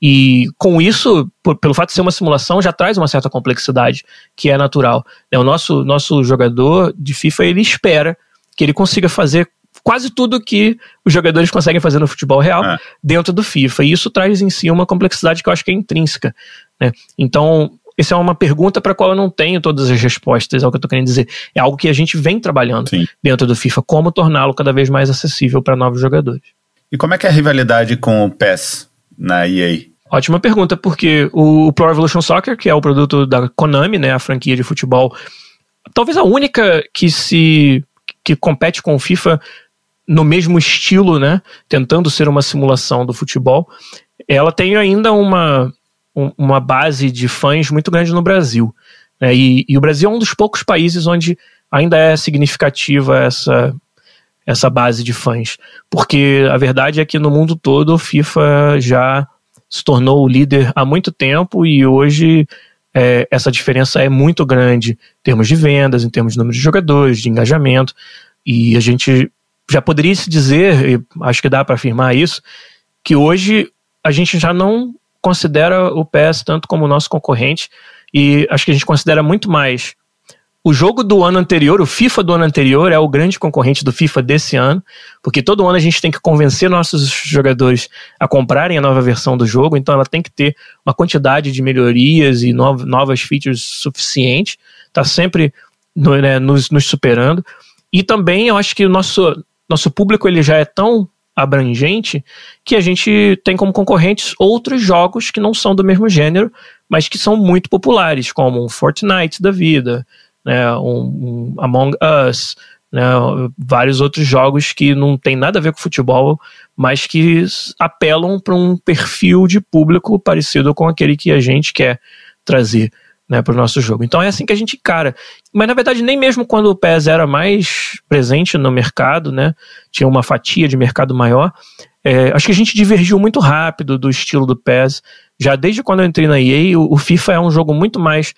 E com isso, por, pelo fato de ser uma simulação, já traz uma certa complexidade que é natural. É, o nosso, nosso jogador de FIFA ele espera que ele consiga fazer quase tudo que os jogadores conseguem fazer no futebol real é. dentro do FIFA. E isso traz em si uma complexidade que eu acho que é intrínseca. Né? Então, essa é uma pergunta para a qual eu não tenho todas as respostas, é o que eu estou querendo dizer. É algo que a gente vem trabalhando Sim. dentro do FIFA, como torná-lo cada vez mais acessível para novos jogadores. E como é que é a rivalidade com o PES na EA? Ótima pergunta, porque o Pro Evolution Soccer, que é o produto da Konami, né, a franquia de futebol, talvez a única que se que compete com o FIFA no mesmo estilo, né, tentando ser uma simulação do futebol, ela tem ainda uma, uma base de fãs muito grande no Brasil. Né, e, e o Brasil é um dos poucos países onde ainda é significativa essa, essa base de fãs. Porque a verdade é que no mundo todo o FIFA já se tornou o líder há muito tempo e hoje é, essa diferença é muito grande em termos de vendas, em termos de número de jogadores, de engajamento. E a gente já poderia se dizer, e acho que dá para afirmar isso, que hoje a gente já não considera o PS tanto como nosso concorrente e acho que a gente considera muito mais o jogo do ano anterior, o FIFA do ano anterior, é o grande concorrente do FIFA desse ano, porque todo ano a gente tem que convencer nossos jogadores a comprarem a nova versão do jogo, então ela tem que ter uma quantidade de melhorias e novas features suficiente, tá sempre no, né, nos, nos superando. E também eu acho que o nosso, nosso público ele já é tão abrangente que a gente tem como concorrentes outros jogos que não são do mesmo gênero, mas que são muito populares, como um Fortnite da vida, né, um, um Among Us, né, vários outros jogos que não tem nada a ver com futebol, mas que apelam para um perfil de público parecido com aquele que a gente quer trazer. né, para o nosso jogo. Então é assim que a gente encara. Mas na verdade, nem mesmo quando o PES era mais presente no mercado, né, tinha uma fatia de mercado maior, é, acho que a gente divergiu muito rápido do estilo do PES. Já desde quando eu entrei na EA, o FIFA é um jogo muito mais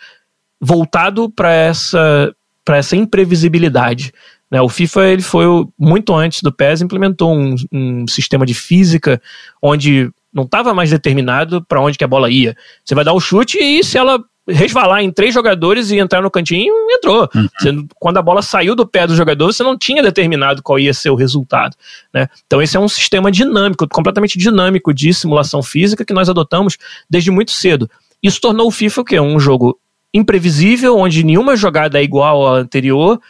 voltado para essa, essa imprevisibilidade. Né? O FIFA ele foi muito antes do PES, implementou um, um sistema de física onde não estava mais determinado para onde que a bola ia. Você vai dar o chute e se ela resvalar em três jogadores e entrar no cantinho, entrou. Uhum. Você, quando a bola saiu do pé do jogador, você não tinha determinado qual ia ser o resultado. Né? Então, esse é um sistema dinâmico, completamente dinâmico de simulação física que nós adotamos desde muito cedo. Isso tornou o FIFA o quê? Um jogo imprevisível, onde nenhuma jogada é igual à anterior,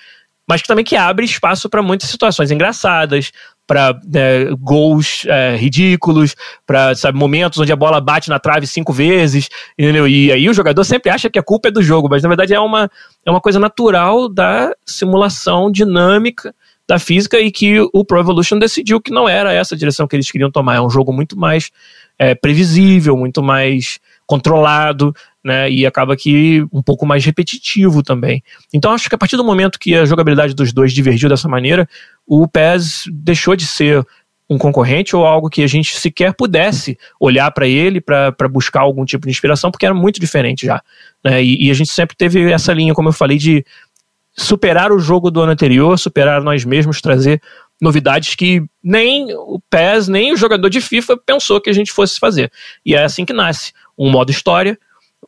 mas que também que abre espaço para muitas situações engraçadas, para né, gols é, ridículos, para momentos onde a bola bate na trave cinco vezes, entendeu? E aí o jogador sempre acha que a culpa é do jogo, mas na verdade é uma, é uma coisa natural da simulação dinâmica da física e que o Pro Evolution decidiu que não era essa a direção que eles queriam tomar. É um jogo muito mais é, previsível, muito mais controlado, né? E acaba que um pouco mais repetitivo também. Então acho que a partir do momento que a jogabilidade dos dois divergiu dessa maneira, o PES deixou de ser um concorrente ou algo que a gente sequer pudesse olhar para ele para buscar algum tipo de inspiração, porque era muito diferente já. Né? E, e, a gente sempre teve essa linha, como eu falei, de superar o jogo do ano anterior, superar nós mesmos, trazer novidades que nem o PES, nem o jogador de FIFA pensou que a gente fosse fazer. E é assim que nasce um modo história,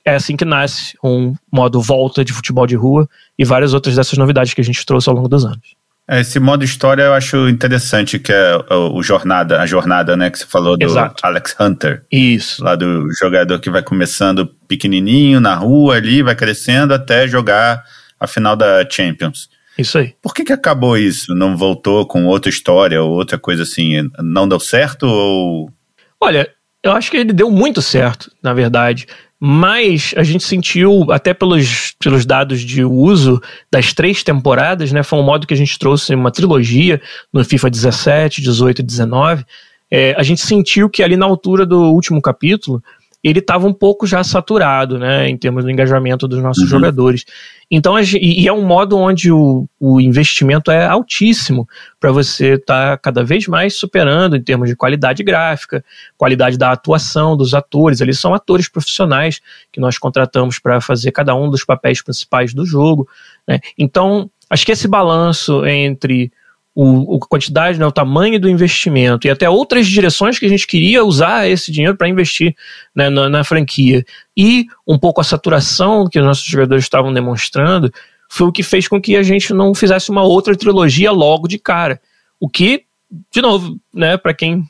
é assim que nasce um modo volta de futebol de rua e várias outras dessas novidades que a gente trouxe ao longo dos anos. É, esse modo história eu acho interessante, que é o, jornada, a jornada, né, que você falou do Exato. Alex Hunter. Isso. Lá do jogador que vai começando pequenininho na rua ali, vai crescendo até jogar a final da Champions. Isso aí. Por que que acabou isso? Não voltou com outra história ou outra coisa assim? Não deu certo ou... Olha, eu acho que ele deu muito certo, na verdade mas a gente sentiu, até pelos, pelos dados de uso das três temporadas, né? Foi um modo que a gente trouxe uma trilogia no FIFA 17, 18 e 19. É, a gente sentiu que ali na altura do último capítulo ele estava um pouco já saturado, né, em termos do engajamento dos nossos uhum. jogadores. Então, e é um modo onde o, o investimento é altíssimo para você estar tá cada vez mais superando em termos de qualidade gráfica, qualidade da atuação dos atores. Eles são atores profissionais que nós contratamos para fazer cada um dos papéis principais do jogo. Né? Então, acho que esse balanço entre o, a quantidade, né, o tamanho do investimento e até outras direções que a gente queria usar esse dinheiro para investir né, na, na, franquia. E um pouco a saturação que os nossos jogadores estavam demonstrando foi o que fez com que a gente não fizesse uma outra trilogia logo de cara. O que, de novo, né, para quem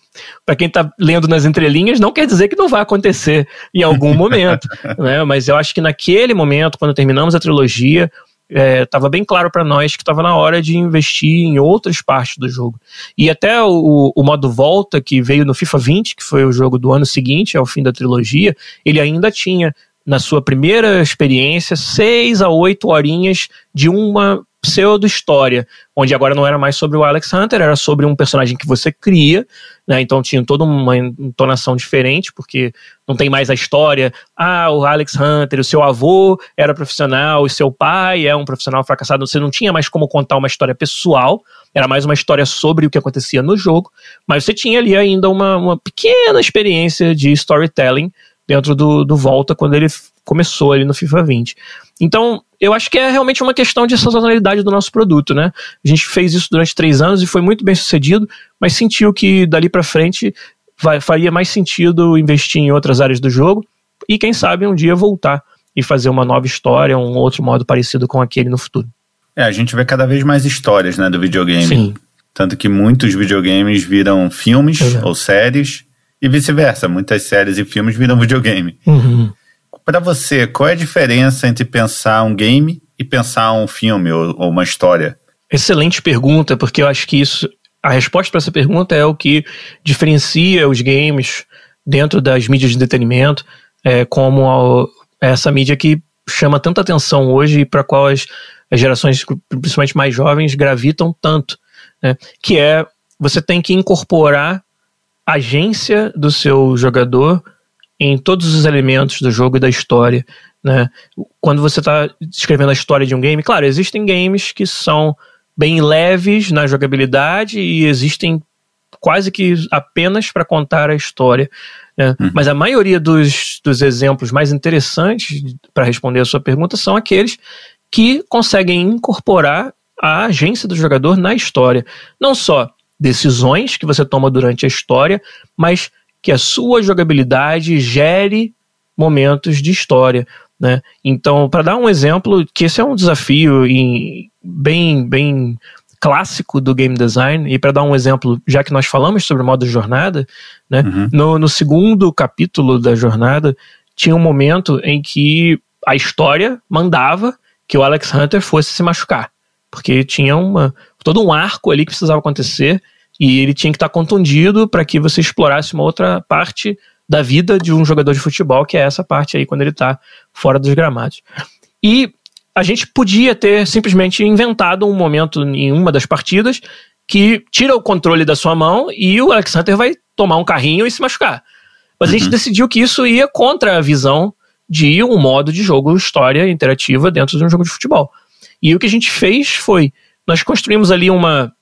para quem está lendo nas entrelinhas, não quer dizer que não vai acontecer em algum momento, né? Mas eu acho que naquele momento, quando terminamos a trilogia, estava é, bem claro para nós que estava na hora de investir em outras partes do jogo. E até o, o, modo volta, que veio no FIFA 20, que foi o jogo do ano seguinte, ao fim da trilogia, ele ainda tinha, na sua primeira experiência, seis a oito horinhas de uma pseudo-história, onde agora não era mais sobre o Alex Hunter, era sobre um personagem que você cria, né? Então tinha toda uma entonação diferente, porque não tem mais a história, ah, o Alex Hunter, o seu avô era profissional, o seu pai é um profissional fracassado, você não tinha mais como contar uma história pessoal, era mais uma história sobre o que acontecia no jogo, mas você tinha ali ainda uma, uma pequena experiência de storytelling dentro do, do Volta quando ele começou ali no FIFA 20. Então, eu acho que é realmente uma questão de sazonalidade do nosso produto, né? A gente fez isso durante três anos e foi muito bem sucedido, mas sentiu que dali para frente vai, faria mais sentido investir em outras áreas do jogo e, quem sabe, um dia voltar e fazer uma nova história, um outro modo parecido com aquele no futuro. É, a gente vê cada vez mais histórias, né, do videogame. Sim. Tanto que muitos videogames viram filmes Exato. ou séries e vice-versa. Muitas séries e filmes viram videogame. Uhum. Para você, qual é a diferença entre pensar um game e pensar um filme ou, ou uma história? Excelente pergunta, porque eu acho que isso, a resposta para essa pergunta é o que diferencia os games dentro das mídias de entretenimento, é, como a, essa mídia que chama tanta atenção hoje e para qual as, as, gerações, principalmente mais jovens, gravitam tanto, né? que é você tem que incorporar a agência do seu jogador em todos os elementos do jogo e da história. Né? Quando você está escrevendo a história de um game, claro, existem games que são bem leves na jogabilidade e existem quase que apenas para contar a história. Né? Uhum. Mas a maioria dos, dos exemplos mais interessantes para responder a sua pergunta são aqueles que conseguem incorporar a agência do jogador na história. Não só decisões que você toma durante a história, mas que a sua jogabilidade gere momentos de história. Né? Então, para dar um exemplo, que esse é um desafio em, bem, bem clássico do game design, e para dar um exemplo, já que nós falamos sobre o modo jornada, né, uhum. no, no segundo capítulo da jornada, tinha um momento em que a história mandava que o Alex Hunter fosse se machucar, porque tinha uma, todo um arco ali que precisava acontecer e ele tinha que estar contundido para que você explorasse uma outra parte da vida de um jogador de futebol, que é essa parte aí quando ele está fora dos gramados. E a gente podia ter simplesmente inventado um momento em uma das partidas que tira o controle da sua mão e o Alex Hunter vai tomar um carrinho e se machucar. Mas uhum. a gente uhum. decidiu que isso ia contra a visão de um modo de jogo, história interativa dentro de um jogo de futebol. E o que a gente fez foi, nós construímos ali uma,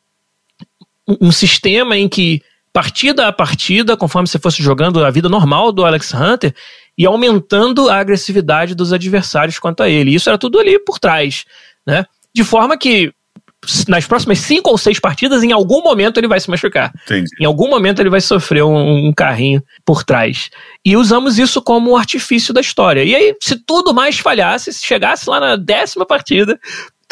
um sistema em que, partida a partida, conforme você fosse jogando a vida normal do Alex Hunter, e aumentando a agressividade dos adversários quanto a ele. Isso era tudo ali por trás, né? De forma que nas próximas cinco ou seis partidas, em algum momento ele vai se machucar. Entendi. Em algum momento ele vai sofrer um, um, carrinho por trás. E usamos isso como artifício da história. E aí, se tudo mais falhasse, se chegasse lá na décima partida,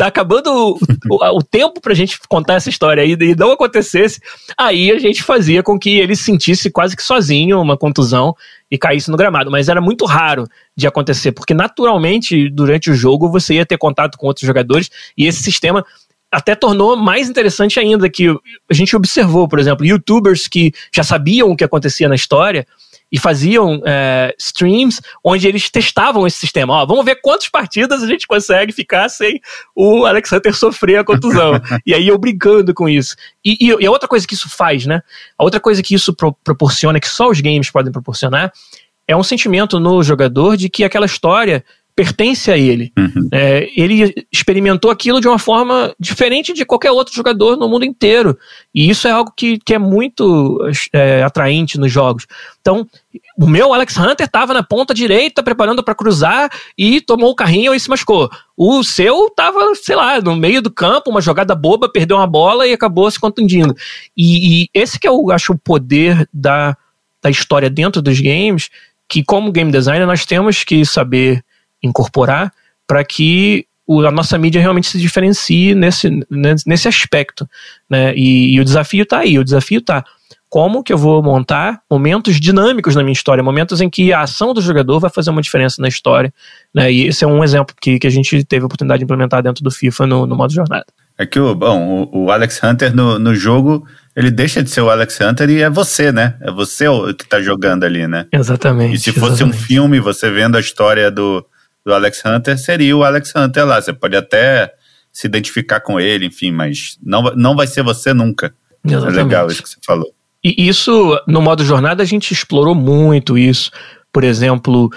tá acabando o, o, o tempo pra gente contar essa história aí e não acontecesse, aí a gente fazia com que ele sentisse quase que sozinho uma contusão e caísse no gramado. Mas era muito raro de acontecer, porque naturalmente, durante o jogo, você ia ter contato com outros jogadores e esse sistema até tornou mais interessante ainda que a gente observou, por exemplo, youtubers que já sabiam o que acontecia na história e faziam é, streams onde eles testavam esse sistema. Ó, vamos ver quantas partidas a gente consegue ficar sem o Alex Hunter sofrer a contusão. e aí eu brincando com isso. E, e, e, a outra coisa que isso faz, né? A outra coisa que isso pro, proporciona, que só os games podem proporcionar, é um sentimento no jogador de que aquela história pertence a ele. Uhum. É, ele experimentou aquilo de uma forma diferente de qualquer outro jogador no mundo inteiro. E isso é algo que, que é muito é, atraente nos jogos. Então, o meu Alex Hunter estava na ponta direita, preparando para cruzar e tomou o carrinho e se machucou. O seu estava, sei lá, no meio do campo, uma jogada boba, perdeu uma bola e acabou se contundindo. E, e esse que eu acho o poder da, da história dentro dos games, que como game designer nós temos que saber incorporar para que a nossa mídia realmente se diferencie nesse, nesse aspecto. Né? E, e o desafio está aí, o desafio está como que eu vou montar momentos dinâmicos na minha história, momentos em que a ação do jogador vai fazer uma diferença na história. Né? E esse é um exemplo que, que a gente teve a oportunidade de implementar dentro do FIFA no, no modo jornada. É que o, bom, o, o Alex Hunter no, no jogo, ele deixa de ser o Alex Hunter e é você, né? É você que está jogando ali, né? Exatamente. E se fosse exatamente. um filme, você vendo a história do, do Alex Hunter seria o Alex Hunter lá. Você pode até se identificar com ele, enfim, mas não, não vai ser você nunca. Exatamente. É legal isso que você falou. E isso, no modo jornada, a gente explorou muito isso. Por exemplo,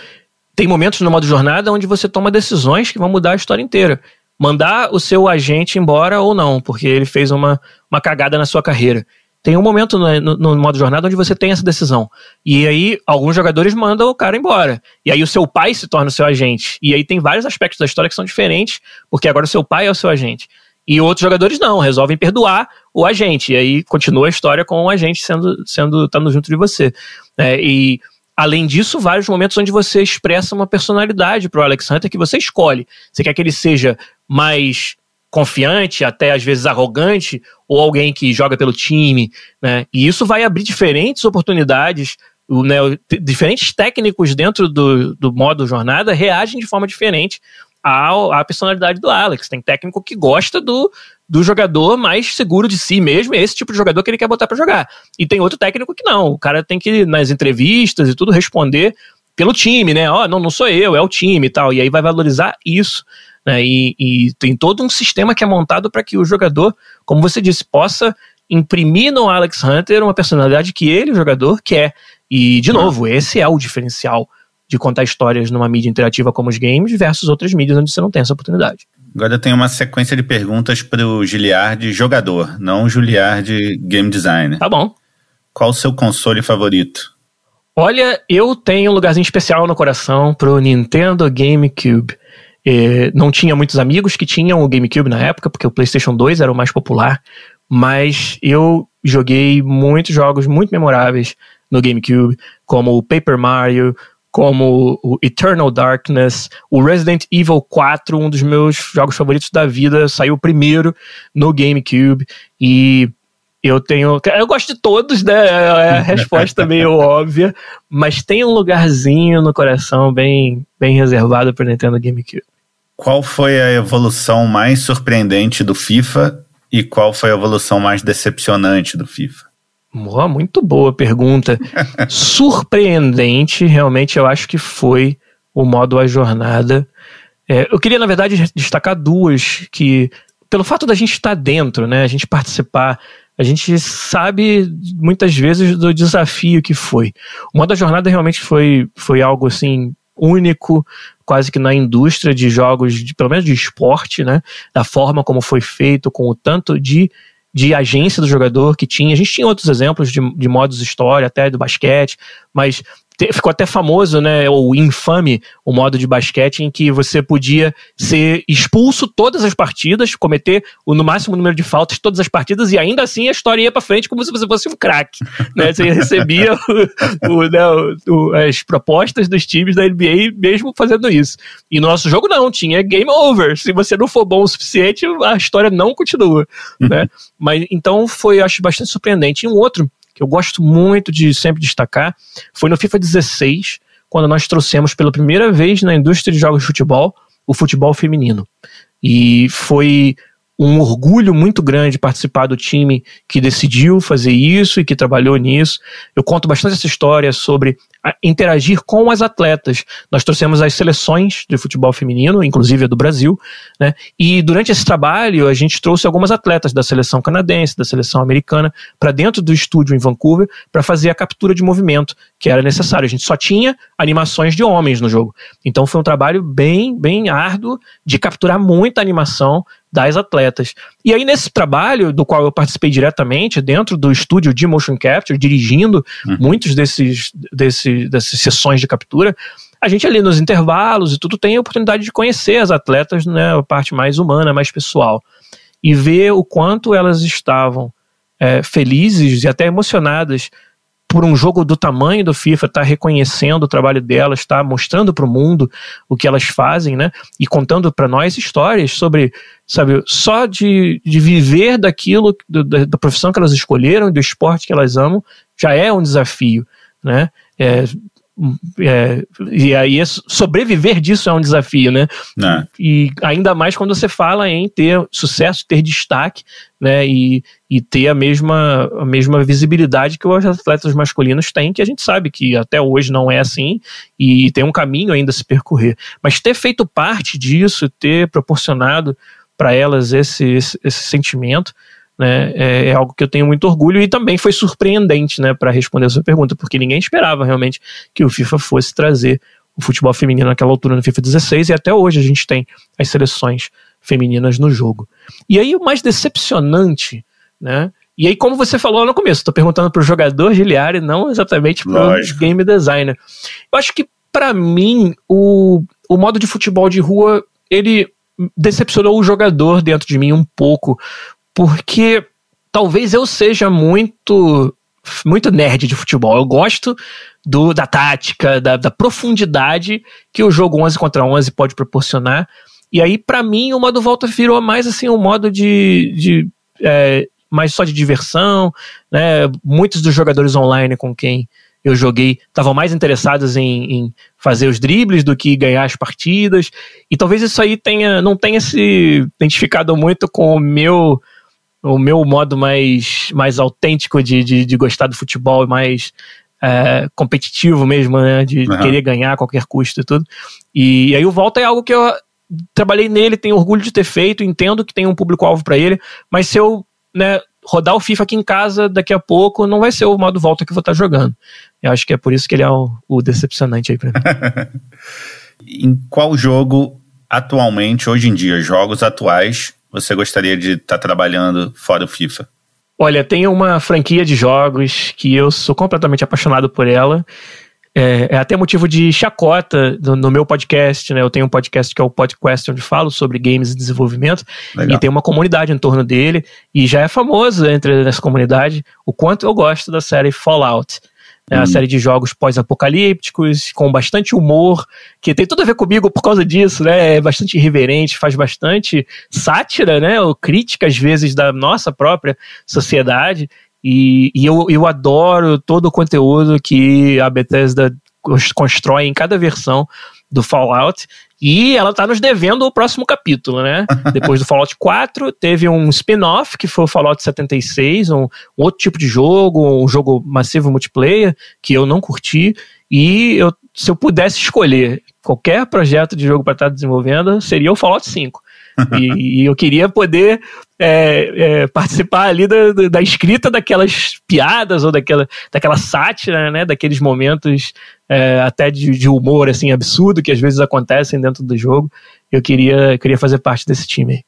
tem momentos no modo jornada onde você toma decisões que vão mudar a história inteira. Mandar o seu agente embora ou não, porque ele fez uma, uma cagada na sua carreira. Tem um momento no, no, modo jornada onde você tem essa decisão. E aí, alguns jogadores mandam o cara embora. E aí, o seu pai se torna o seu agente. E aí, tem vários aspectos da história que são diferentes, porque agora o seu pai é o seu agente. E outros jogadores não, resolvem perdoar o agente. E aí, continua a história com o agente sendo, sendo estando junto de você. É, e Além disso, vários momentos onde você expressa uma personalidade para o Alex Hunter que você escolhe. Você quer que ele seja mais confiante, até às vezes arrogante, ou alguém que joga pelo time, né? E isso vai abrir diferentes oportunidades. Né, diferentes técnicos dentro do, do modo jornada reagem de forma diferente à, à personalidade do Alex. Tem técnico que gosta do, do jogador mais seguro de si mesmo, é esse tipo de jogador que ele quer botar para jogar. E tem outro técnico que não. O cara tem que, nas entrevistas e tudo, responder pelo time, né? Ó, oh, não, não sou eu, é o time e tal. E aí vai valorizar isso. Né? E, e tem todo um sistema que é montado para que o jogador, como você disse, possa imprimir no Alex Hunter uma personalidade que ele, o jogador, quer. E, de novo, esse é o diferencial de contar histórias numa mídia interativa como os games versus outras mídias onde você não tem essa oportunidade. Agora eu tenho uma sequência de perguntas para o Giliard jogador, não Giliard game designer. Tá bom. Qual o seu console favorito? Olha, eu tenho um lugarzinho especial no coração pro Nintendo GameCube. É, não tinha muitos amigos que tinham o GameCube na época, porque o PlayStation 2 era o mais popular, mas eu joguei muitos jogos muito memoráveis no GameCube, como o Paper Mario, como o Eternal Darkness, o Resident Evil 4, um dos meus jogos favoritos da vida, saiu primeiro no GameCube e eu tenho. Eu gosto de todos, né? É a resposta meio óbvia, mas tem um lugarzinho no coração bem, bem reservado para Nintendo GameCube. Qual foi a evolução mais surpreendente do FIFA e qual foi a evolução mais decepcionante do FIFA? Oh, muito boa pergunta. Surpreendente, realmente, eu acho que foi o modo A Jornada. É, eu queria, na verdade, destacar duas que, pelo fato da gente estar dentro, né, a gente participar, a gente sabe muitas vezes do desafio que foi. O modo A Jornada realmente foi, foi algo assim único, quase que na indústria de jogos, de, pelo menos de esporte, né? Da forma como foi feito, com o tanto de de agência do jogador que tinha. A gente tinha outros exemplos de, de modos história, até do basquete, mas ficou até famoso, né, o infame, o modo de basquete em que você podia ser expulso todas as partidas, cometer o no máximo número de faltas todas as partidas e ainda assim a história ia para frente como se você fosse um craque, né? Você recebia o, o, né, o, as propostas dos times da NBA mesmo fazendo isso. E no nosso jogo não, tinha game over. Se você não for bom o suficiente, a história não continua, né? Mas então foi acho bastante surpreendente. E um outro que eu gosto muito de sempre destacar, foi no FIFA 16, quando nós trouxemos pela primeira vez na indústria de jogos de futebol o futebol feminino. E foi um orgulho muito grande participar do time que decidiu fazer isso e que trabalhou nisso. Eu conto bastante essa história sobre interagir com as atletas. Nós trouxemos as seleções de futebol feminino, inclusive a do Brasil, né? E durante esse trabalho a gente trouxe algumas atletas da seleção canadense, da seleção americana, para dentro do estúdio em Vancouver para fazer a captura de movimento que era necessário. A gente só tinha animações de homens no jogo. Então foi um trabalho bem, bem árduo de capturar muita animação das atletas. E aí, nesse trabalho, do qual eu participei diretamente, dentro do estúdio de motion capture, dirigindo uhum. muitos desses, desses, dessas sessões de captura, a gente ali nos intervalos e tudo tem a oportunidade de conhecer as atletas, né, a parte mais humana, mais pessoal. E ver o quanto elas estavam é, felizes e até emocionadas por um jogo do tamanho do FIFA estar tá reconhecendo o trabalho delas, estar tá mostrando para o mundo o que elas fazem, né? E contando para nós histórias sobre, sabe, só de, de viver daquilo, do, da, da, profissão que elas escolheram, do esporte que elas amam, já é um desafio, né? É, é, e aí sobreviver disso é um desafio, né? É. E ainda mais quando você fala em ter sucesso, ter destaque, né? E, e ter a mesma, a mesma visibilidade que os atletas masculinos têm, que a gente sabe que até hoje não é assim e tem um caminho ainda a se percorrer. Mas ter feito parte disso, ter proporcionado para elas esse, esse, esse sentimento, né, é, é, algo que eu tenho muito orgulho e também foi surpreendente, né, para responder a sua pergunta, porque ninguém esperava realmente que o FIFA fosse trazer o futebol feminino naquela altura no FIFA 16 e até hoje a gente tem as seleções femininas no jogo. E aí o mais decepcionante, né, e aí como você falou no começo, estou perguntando para o jogador Giliari, não exatamente para o game designer. Eu acho que para mim o, o modo de futebol de rua ele decepcionou o jogador dentro de mim um pouco, porque talvez eu seja muito muito nerd de futebol. Eu gosto do, da tática, da, da profundidade que o jogo 11 contra 11 pode proporcionar. E aí, para mim, o modo volta virou mais assim um modo de, de é, mais só de diversão, né? Muitos dos jogadores online com quem eu joguei estavam mais interessados em, em, fazer os dribles do que ganhar as partidas. E talvez isso aí tenha não tenha se identificado muito com o meu o meu modo mais, mais autêntico de, de, de gostar do futebol, mais é, competitivo mesmo, né? De, uhum. querer ganhar a qualquer custo e tudo. E, e aí o Volta é algo que eu trabalhei nele, tenho orgulho de ter feito, entendo que tem um público-alvo para ele, mas se eu né, rodar o FIFA aqui em casa daqui a pouco não vai ser o modo volta que eu vou estar jogando. Eu acho que é por isso que ele é o, o decepcionante aí pra mim. em qual jogo atualmente, hoje em dia, jogos atuais, você gostaria de estar trabalhando fora o FIFA? Olha, tem uma franquia de jogos que eu sou completamente apaixonado por ela. É, é até motivo de chacota no, no, meu podcast, né? Eu tenho um podcast que é o Podcast, onde falo sobre games e desenvolvimento. Legal. E tem uma comunidade em torno dele. E já é famoso entre essa comunidade o quanto eu gosto da série Fallout. É uma hum. série de jogos pós-apocalípticos, com bastante humor, que tem tudo a ver comigo por causa disso, né? É bastante irreverente, faz bastante sátira, né? Ou crítica, às vezes, da nossa própria sociedade. E, e eu, eu adoro todo o conteúdo que a Bethesda constrói em cada versão do Fallout. E ela tá nos devendo o próximo capítulo, né? Depois do Fallout 4, teve um spin-off, que foi o Fallout 76, um, um outro tipo de jogo, um jogo massivo multiplayer, que eu não curti. E eu, se eu pudesse escolher qualquer projeto de jogo para estar desenvolvendo, seria o Fallout 5 e, e, eu queria poder é, é, participar ali da, da, escrita daquelas piadas ou daquela, daquela sátira, né? Daqueles momentos é, até de, de, humor assim absurdo que às vezes acontecem dentro do jogo. Eu queria, queria fazer parte desse time.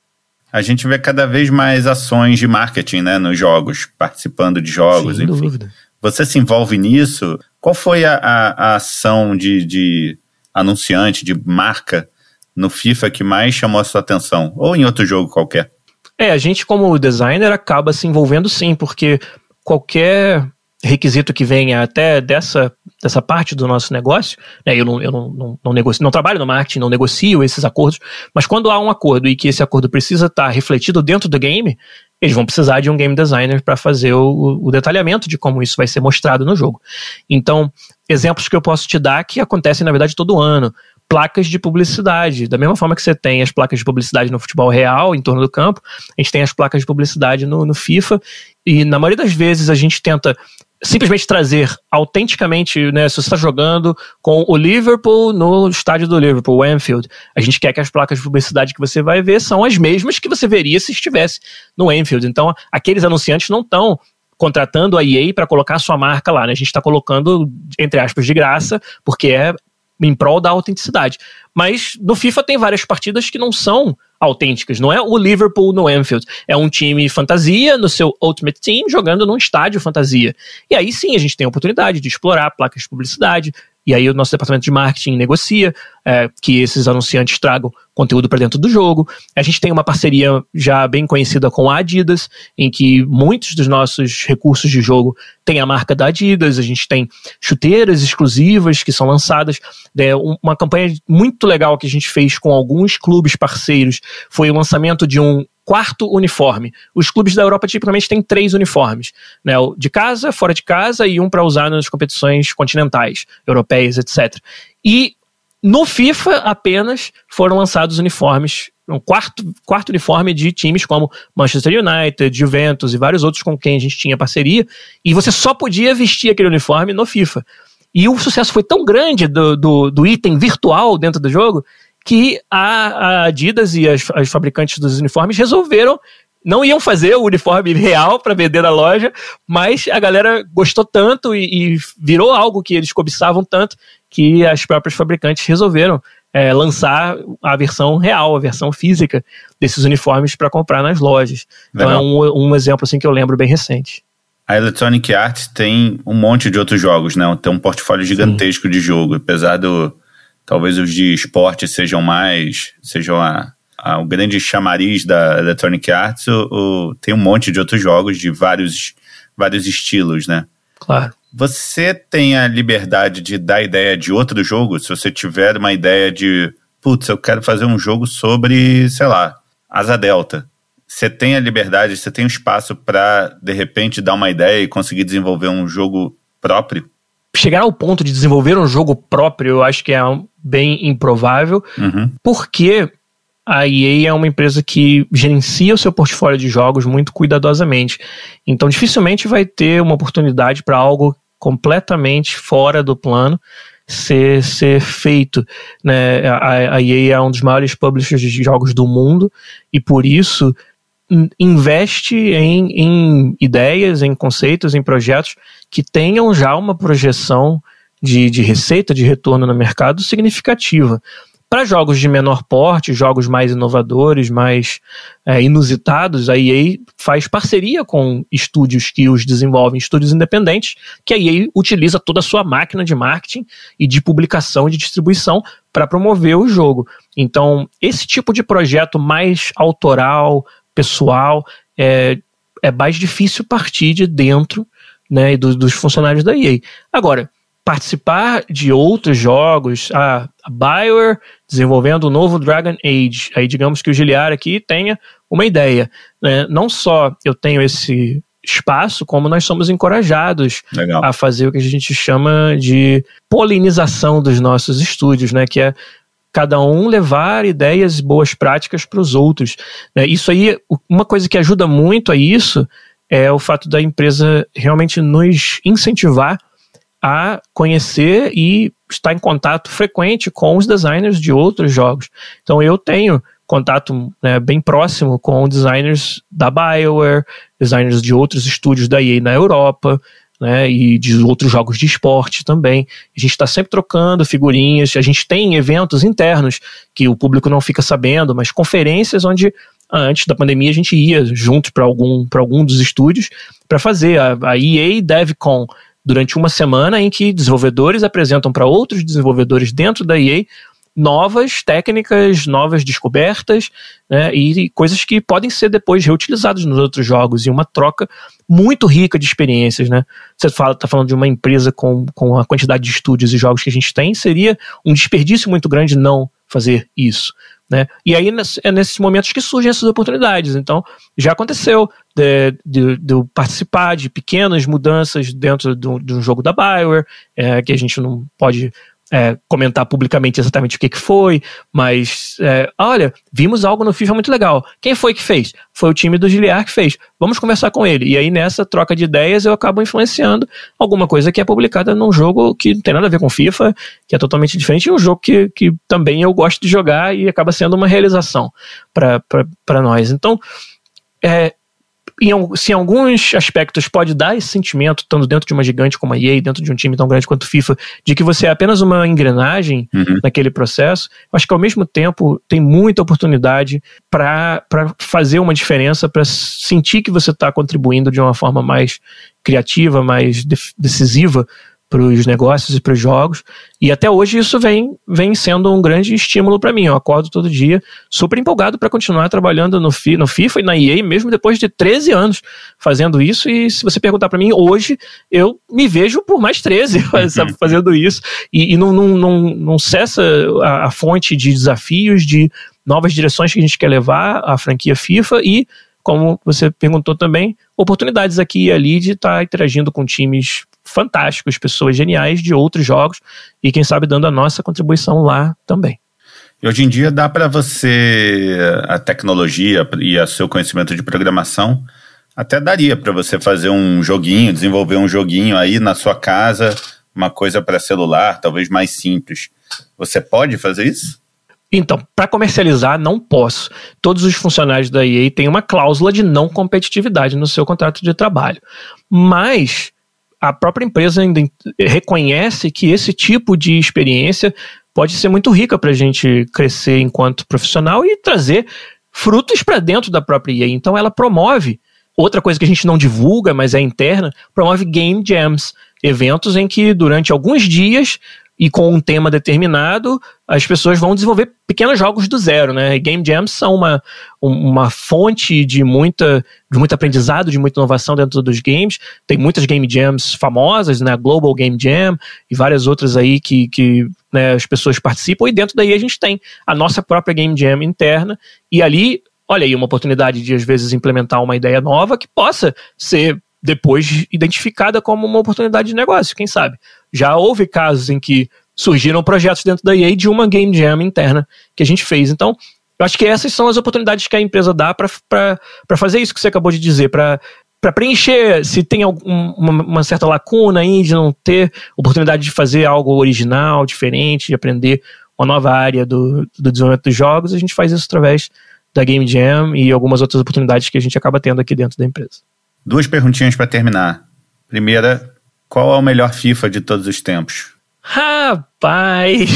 A gente vê cada vez mais ações de marketing, né, nos jogos, participando de jogos, Sem enfim. Dúvida. Você se envolve nisso? Qual foi a, a, a ação de, de anunciante, de marca no FIFA que mais chamou a sua atenção? Ou em outro jogo qualquer? É, a gente, como designer, acaba se envolvendo sim, porque qualquer requisito que venha até dessa, dessa parte do nosso negócio, né, eu, não, eu não, não, não, negocio, não trabalho no marketing, não negocio esses acordos, mas quando há um acordo e que esse acordo precisa estar refletido dentro do game, eles vão precisar de um game designer para fazer o, o, detalhamento de como isso vai ser mostrado no jogo. Então, exemplos que eu posso te dar que acontecem, na verdade, todo ano placas de publicidade. Da mesma forma que você tem as placas de publicidade no futebol real, em torno do campo, a gente tem as placas de publicidade no, no FIFA. E na maioria das vezes a gente tenta simplesmente trazer autenticamente, né, se você está jogando com o Liverpool no estádio do Liverpool, Anfield, a gente quer que as placas de publicidade que você vai ver são as mesmas que você veria se estivesse no Anfield. Então, aqueles anunciantes não estão contratando a EA para colocar a sua marca lá, né? A gente está colocando, entre aspas, de graça, porque é em prol da autenticidade. Mas no FIFA tem várias partidas que não são autênticas. Não é o Liverpool no Anfield. É um time fantasia no seu Ultimate Team jogando num estádio fantasia. E aí sim a gente tem a oportunidade de explorar placas de publicidade, e aí o nosso departamento de marketing negocia é, que esses anunciantes tragam conteúdo para dentro do jogo. A gente tem uma parceria já bem conhecida com a Adidas, em que muitos dos nossos recursos de jogo têm a marca da Adidas. A gente tem chuteiras exclusivas que são lançadas. É, uma campanha muito legal que a gente fez com alguns clubes parceiros foi o lançamento de um quarto uniforme. Os clubes da Europa tipicamente têm três uniformes, né? O de casa, fora de casa e um para usar nas competições continentais, europeias, etc. E no FIFA apenas foram lançados uniformes, um quarto, quarto uniforme de times como Manchester United, Juventus e vários outros com quem a gente tinha parceria, e você só podia vestir aquele uniforme no FIFA. E o sucesso foi tão grande do, do, do item virtual dentro do jogo que a, a Adidas e as, as fabricantes dos uniformes resolveram não iam fazer o uniforme real para vender na loja, mas a galera gostou tanto e, e, virou algo que eles cobiçavam tanto que as próprias fabricantes resolveram é, lançar a versão real, a versão física desses uniformes para comprar nas lojas. Legal. Então é um, um exemplo assim que eu lembro bem recente. A Electronic Arts tem um monte de outros jogos, né? Tem um portfólio gigantesco Sim. de jogo, apesar do talvez os de esporte sejam mais, sejam a, a, o grande chamariz da Electronic Arts, o, o, tem um monte de outros jogos de vários, vários estilos, né? Claro. Você tem a liberdade de dar ideia de outro jogo? Se você tiver uma ideia de, putz, eu quero fazer um jogo sobre, sei lá, Asa Delta. Você tem a liberdade, você tem o um espaço para, de repente, dar uma ideia e conseguir desenvolver um jogo próprio? Chegar ao ponto de desenvolver um jogo próprio, eu acho que é bem improvável, uhum. porque a EA é uma empresa que gerencia o seu portfólio de jogos muito cuidadosamente. Então, dificilmente vai ter uma oportunidade para algo completamente fora do plano ser, ser feito. Né? A, a EA é um dos maiores publishers de jogos do mundo e por isso investe em, em ideias, em conceitos, em projetos que tenham já uma projeção de, de receita, de retorno no mercado significativa. Para jogos de menor porte, jogos mais inovadores, mais é, inusitados, a EA faz parceria com estúdios que os desenvolvem, estúdios independentes, que a EA utiliza toda a sua máquina de marketing e de publicação e de distribuição para promover o jogo. Então, esse tipo de projeto mais autoral, pessoal, é, é mais difícil partir de dentro né, do, dos funcionários da EA. Agora, participar de outros jogos, a, a Bioware desenvolvendo o novo Dragon Age, aí digamos que o Giliar aqui tenha uma ideia. Né? Não só eu tenho esse espaço, como nós somos encorajados Legal. a fazer o que a gente chama de polinização dos nossos estúdios, né? que é cada um levar ideias e boas práticas para os outros. Né? Isso aí, uma coisa que ajuda muito a isso é o fato da empresa realmente nos incentivar a conhecer e estar em contato frequente com os designers de outros jogos. Então eu tenho contato né, bem próximo com designers da BioWare, designers de outros estúdios da EA na Europa, né, e de outros jogos de esporte também. A gente está sempre trocando figurinhas, a gente tem eventos internos que o público não fica sabendo, mas conferências onde antes da pandemia a gente ia junto para algum, algum dos estúdios para fazer. A, a EA DevCon durante uma semana em que desenvolvedores apresentam para outros desenvolvedores dentro da EA novas técnicas, novas descobertas, né, e coisas que podem ser depois reutilizadas nos outros jogos, e uma troca muito rica de experiências, né? Você fala, tá falando de uma empresa com, com a quantidade de estúdios e jogos que a gente tem, seria um desperdício muito grande não fazer isso. Né? E aí é nesses momentos que surgem essas oportunidades. Então, já aconteceu de, de, de participar de pequenas mudanças dentro de um, jogo da Bioware, é, que a gente não pode é, comentar publicamente exatamente o que, que foi, mas é, olha, vimos algo no FIFA muito legal. Quem foi que fez? Foi o time do Giliar que fez. Vamos conversar com ele. E aí, nessa troca de ideias, eu acabo influenciando alguma coisa que é publicada num jogo que não tem nada a ver com FIFA, que é totalmente diferente, e um jogo que, que também eu gosto de jogar e acaba sendo uma realização para nós. Então, é, em, se em alguns aspectos pode dar esse sentimento, estando dentro de uma gigante como a EA, dentro de um time tão grande quanto o FIFA, de que você é apenas uma engrenagem uhum. naquele processo, acho que ao mesmo tempo tem muita oportunidade para fazer uma diferença, para sentir que você está contribuindo de uma forma mais criativa, mais decisiva para os negócios e para os jogos. E até hoje isso vem, vem sendo um grande estímulo para mim. Eu acordo todo dia super empolgado para continuar trabalhando no, fi, no FIFA e na EA, mesmo depois de 13 anos fazendo isso. E se você perguntar para mim hoje, eu me vejo por mais 13 sabe, fazendo isso. E, e não, não, não, não cessa a, a fonte de desafios, de novas direções que a gente quer levar a franquia FIFA e como você perguntou também, oportunidades aqui e ali de estar tá interagindo com times fantásticos, pessoas geniais de outros jogos e quem sabe dando a nossa contribuição lá também. E hoje em dia dá para você a tecnologia e o seu conhecimento de programação até daria para você fazer um joguinho, desenvolver um joguinho aí na sua casa, uma coisa para celular, talvez mais simples. Você pode fazer isso? Então, para comercializar, não posso. Todos os funcionários da EA têm uma cláusula de não competitividade no seu contrato de trabalho. Mas a própria empresa ainda reconhece que esse tipo de experiência pode ser muito rica para a gente crescer enquanto profissional e trazer frutos para dentro da própria EA. Então ela promove outra coisa que a gente não divulga, mas é interna, promove game jams, eventos em que durante alguns dias e com um tema determinado, as pessoas vão desenvolver pequenos jogos do zero, né? E Game Jams são uma, uma fonte de, muita, de muito aprendizado, de muita inovação dentro dos games. Tem muitas Game Jams famosas, né? Global Game Jam e várias outras aí que, que né, as pessoas participam. E dentro daí a gente tem a nossa própria Game Jam interna. E ali, olha aí, uma oportunidade de às vezes implementar uma ideia nova que possa ser depois identificada como uma oportunidade de negócio, quem sabe. Já houve casos em que surgiram projetos dentro da EA de uma game jam interna que a gente fez. Então, eu acho que essas são as oportunidades que a empresa dá para fazer isso que você acabou de dizer, para para preencher se tem algum, uma, uma, certa lacuna aí de não ter oportunidade de fazer algo original, diferente, de aprender uma nova área do, do desenvolvimento dos jogos, a gente faz isso através da Game Jam e algumas outras oportunidades que a gente acaba tendo aqui dentro da empresa. Duas perguntinhas para terminar. Primeira, qual é o melhor FIFA de todos os tempos? Rapaz!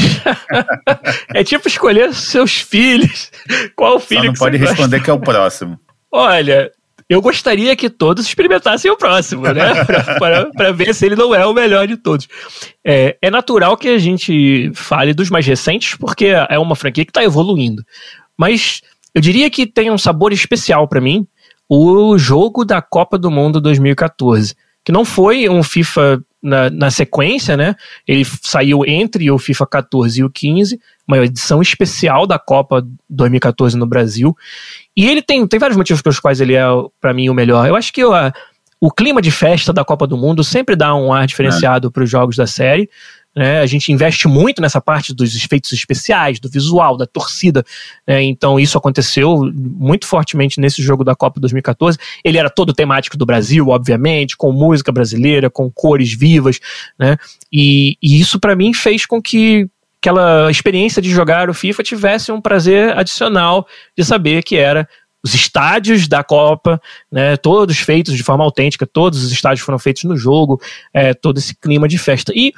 é tipo escolher seus filhos. Qual filho Só não pode responder gosta? que é o próximo. Olha, eu gostaria que todos experimentassem o próximo, né? para ver se ele não é o melhor de todos. É, é, natural que a gente fale dos mais recentes, porque é uma franquia que está evoluindo. Mas eu diria que tem um sabor especial para mim o jogo da Copa do Mundo 2014, que não foi um FIFA na, na, sequência, né? Ele saiu entre o FIFA 14 e o 15, uma edição especial da Copa 2014 no Brasil. E ele tem, tem vários motivos pelos quais ele é, para mim, o melhor. Eu acho que a, o clima de festa da Copa do Mundo sempre dá um ar diferenciado é. para os jogos da série. Né? A gente investe muito nessa parte dos efeitos especiais, do visual, da torcida. Né? Então, isso aconteceu muito fortemente nesse jogo da Copa 2014. Ele era todo temático do Brasil, obviamente, com música brasileira, com cores vivas. Né? E, e isso, para mim, fez com que aquela experiência de jogar o FIFA tivesse um prazer adicional de saber que era os estádios da Copa, né, todos feitos de forma autêntica, todos os estádios foram feitos no jogo, é, todo esse clima de festa. E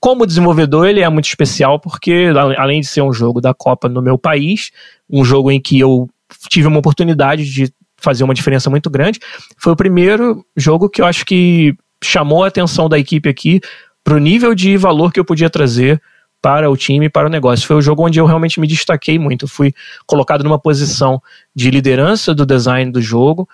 como desenvolvedor, ele é muito especial porque, além de ser um jogo da Copa no meu país, um jogo em que eu tive uma oportunidade de fazer uma diferença muito grande, foi o primeiro jogo que eu acho que chamou a atenção da equipe aqui para o nível de valor que eu podia trazer para o time, para o negócio. Foi o jogo onde eu realmente me destaquei muito. fui colocado numa posição de liderança do design do jogo,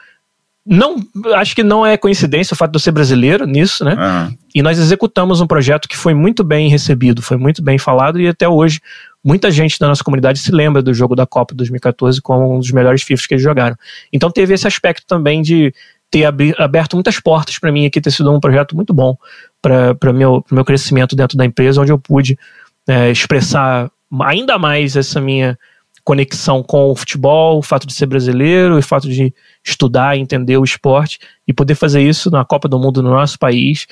não acho que não é coincidência o fato de eu ser brasileiro nisso, né? Uhum. E nós executamos um projeto que foi muito bem recebido, foi muito bem falado e até hoje muita gente da nossa comunidade se lembra do jogo da Copa 2014 como um dos melhores FIFAs que eles jogaram. Então teve esse aspecto também de ter aberto muitas portas para mim aqui, ter sido um projeto muito bom para o meu, meu crescimento dentro da empresa, onde eu pude é, expressar ainda mais essa minha conexão com o futebol, o fato de ser brasileiro, o fato de estudar, entender o esporte e poder fazer isso na Copa do Mundo no nosso país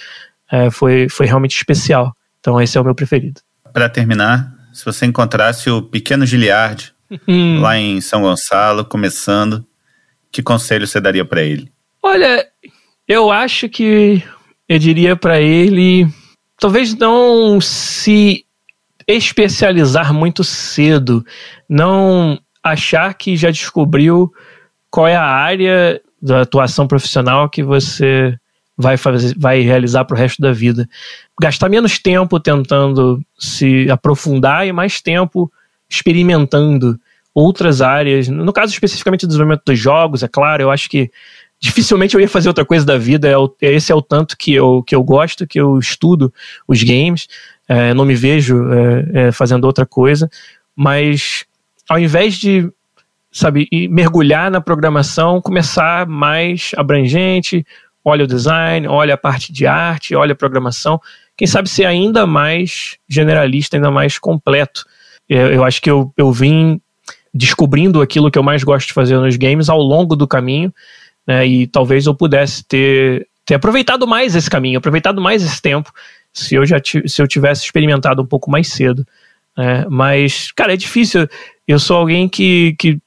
é, foi, foi realmente especial. Então esse é o meu preferido. Para terminar, se você encontrasse o pequeno Giliard hum. lá em São Gonçalo, começando, que conselho você daria para ele? Olha, eu acho que eu diria para ele talvez não se especializar muito cedo, não achar que já descobriu qual é a área da atuação profissional que você vai fazer, vai realizar para o resto da vida. Gastar menos tempo tentando se aprofundar e mais tempo experimentando outras áreas. No caso especificamente do desenvolvimento dos jogos, é claro, eu acho que dificilmente eu ia fazer outra coisa da vida. É, esse é o tanto que eu, que eu gosto, que eu estudo os games. É, não me vejo é, é, fazendo outra coisa, mas ao invés de sabe mergulhar na programação, começar mais abrangente, olha o design, olha a parte de arte, olha a programação, quem sabe ser ainda mais generalista, ainda mais completo. Eu, eu acho que eu, eu vim descobrindo aquilo que eu mais gosto de fazer nos games ao longo do caminho, né, e talvez eu pudesse ter, ter aproveitado mais esse caminho, aproveitado mais esse tempo se eu já se eu tivesse experimentado um pouco mais cedo. Né? Mas, cara, é difícil. Eu sou alguém que, que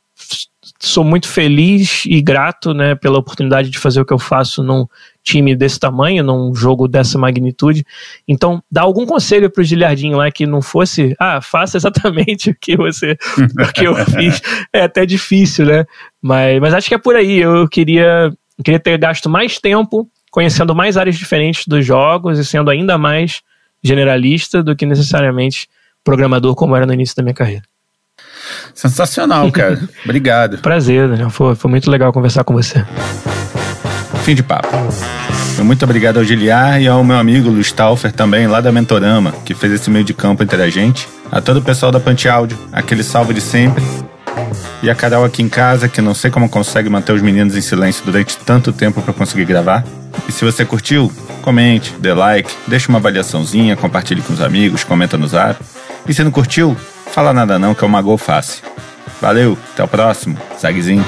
sou muito feliz e grato né, pela oportunidade de fazer o que eu faço num time desse tamanho, num jogo dessa magnitude. Então, dá algum conselho para o Gilhardinho lá que não fosse, ah, faça exatamente o que você, o que eu fiz. É até difícil, né? Mas, mas acho que é por aí. Eu queria, queria ter gasto mais tempo conhecendo mais áreas diferentes dos jogos e sendo ainda mais generalista do que necessariamente programador como era no início da minha carreira. Sensacional, cara. Obrigado. Prazer, Daniel. Foi, foi muito legal conversar com você. Fim de papo. Muito obrigado ao Giliar e ao meu amigo Luiz Taufer também, lá da Mentorama, que fez esse meio de campo entre a gente. A todo o pessoal da Pante Áudio, aquele salve de sempre. E a Carol aqui em casa, que não sei como consegue manter os meninos em silêncio durante tanto tempo para conseguir gravar. E se você curtiu, comente, dê like, deixa uma avaliaçãozinha, compartilhe com os amigos, comenta no zap. E se não curtiu, fala nada não, que é uma gol fácil. Valeu, até o próximo. Zagzinho.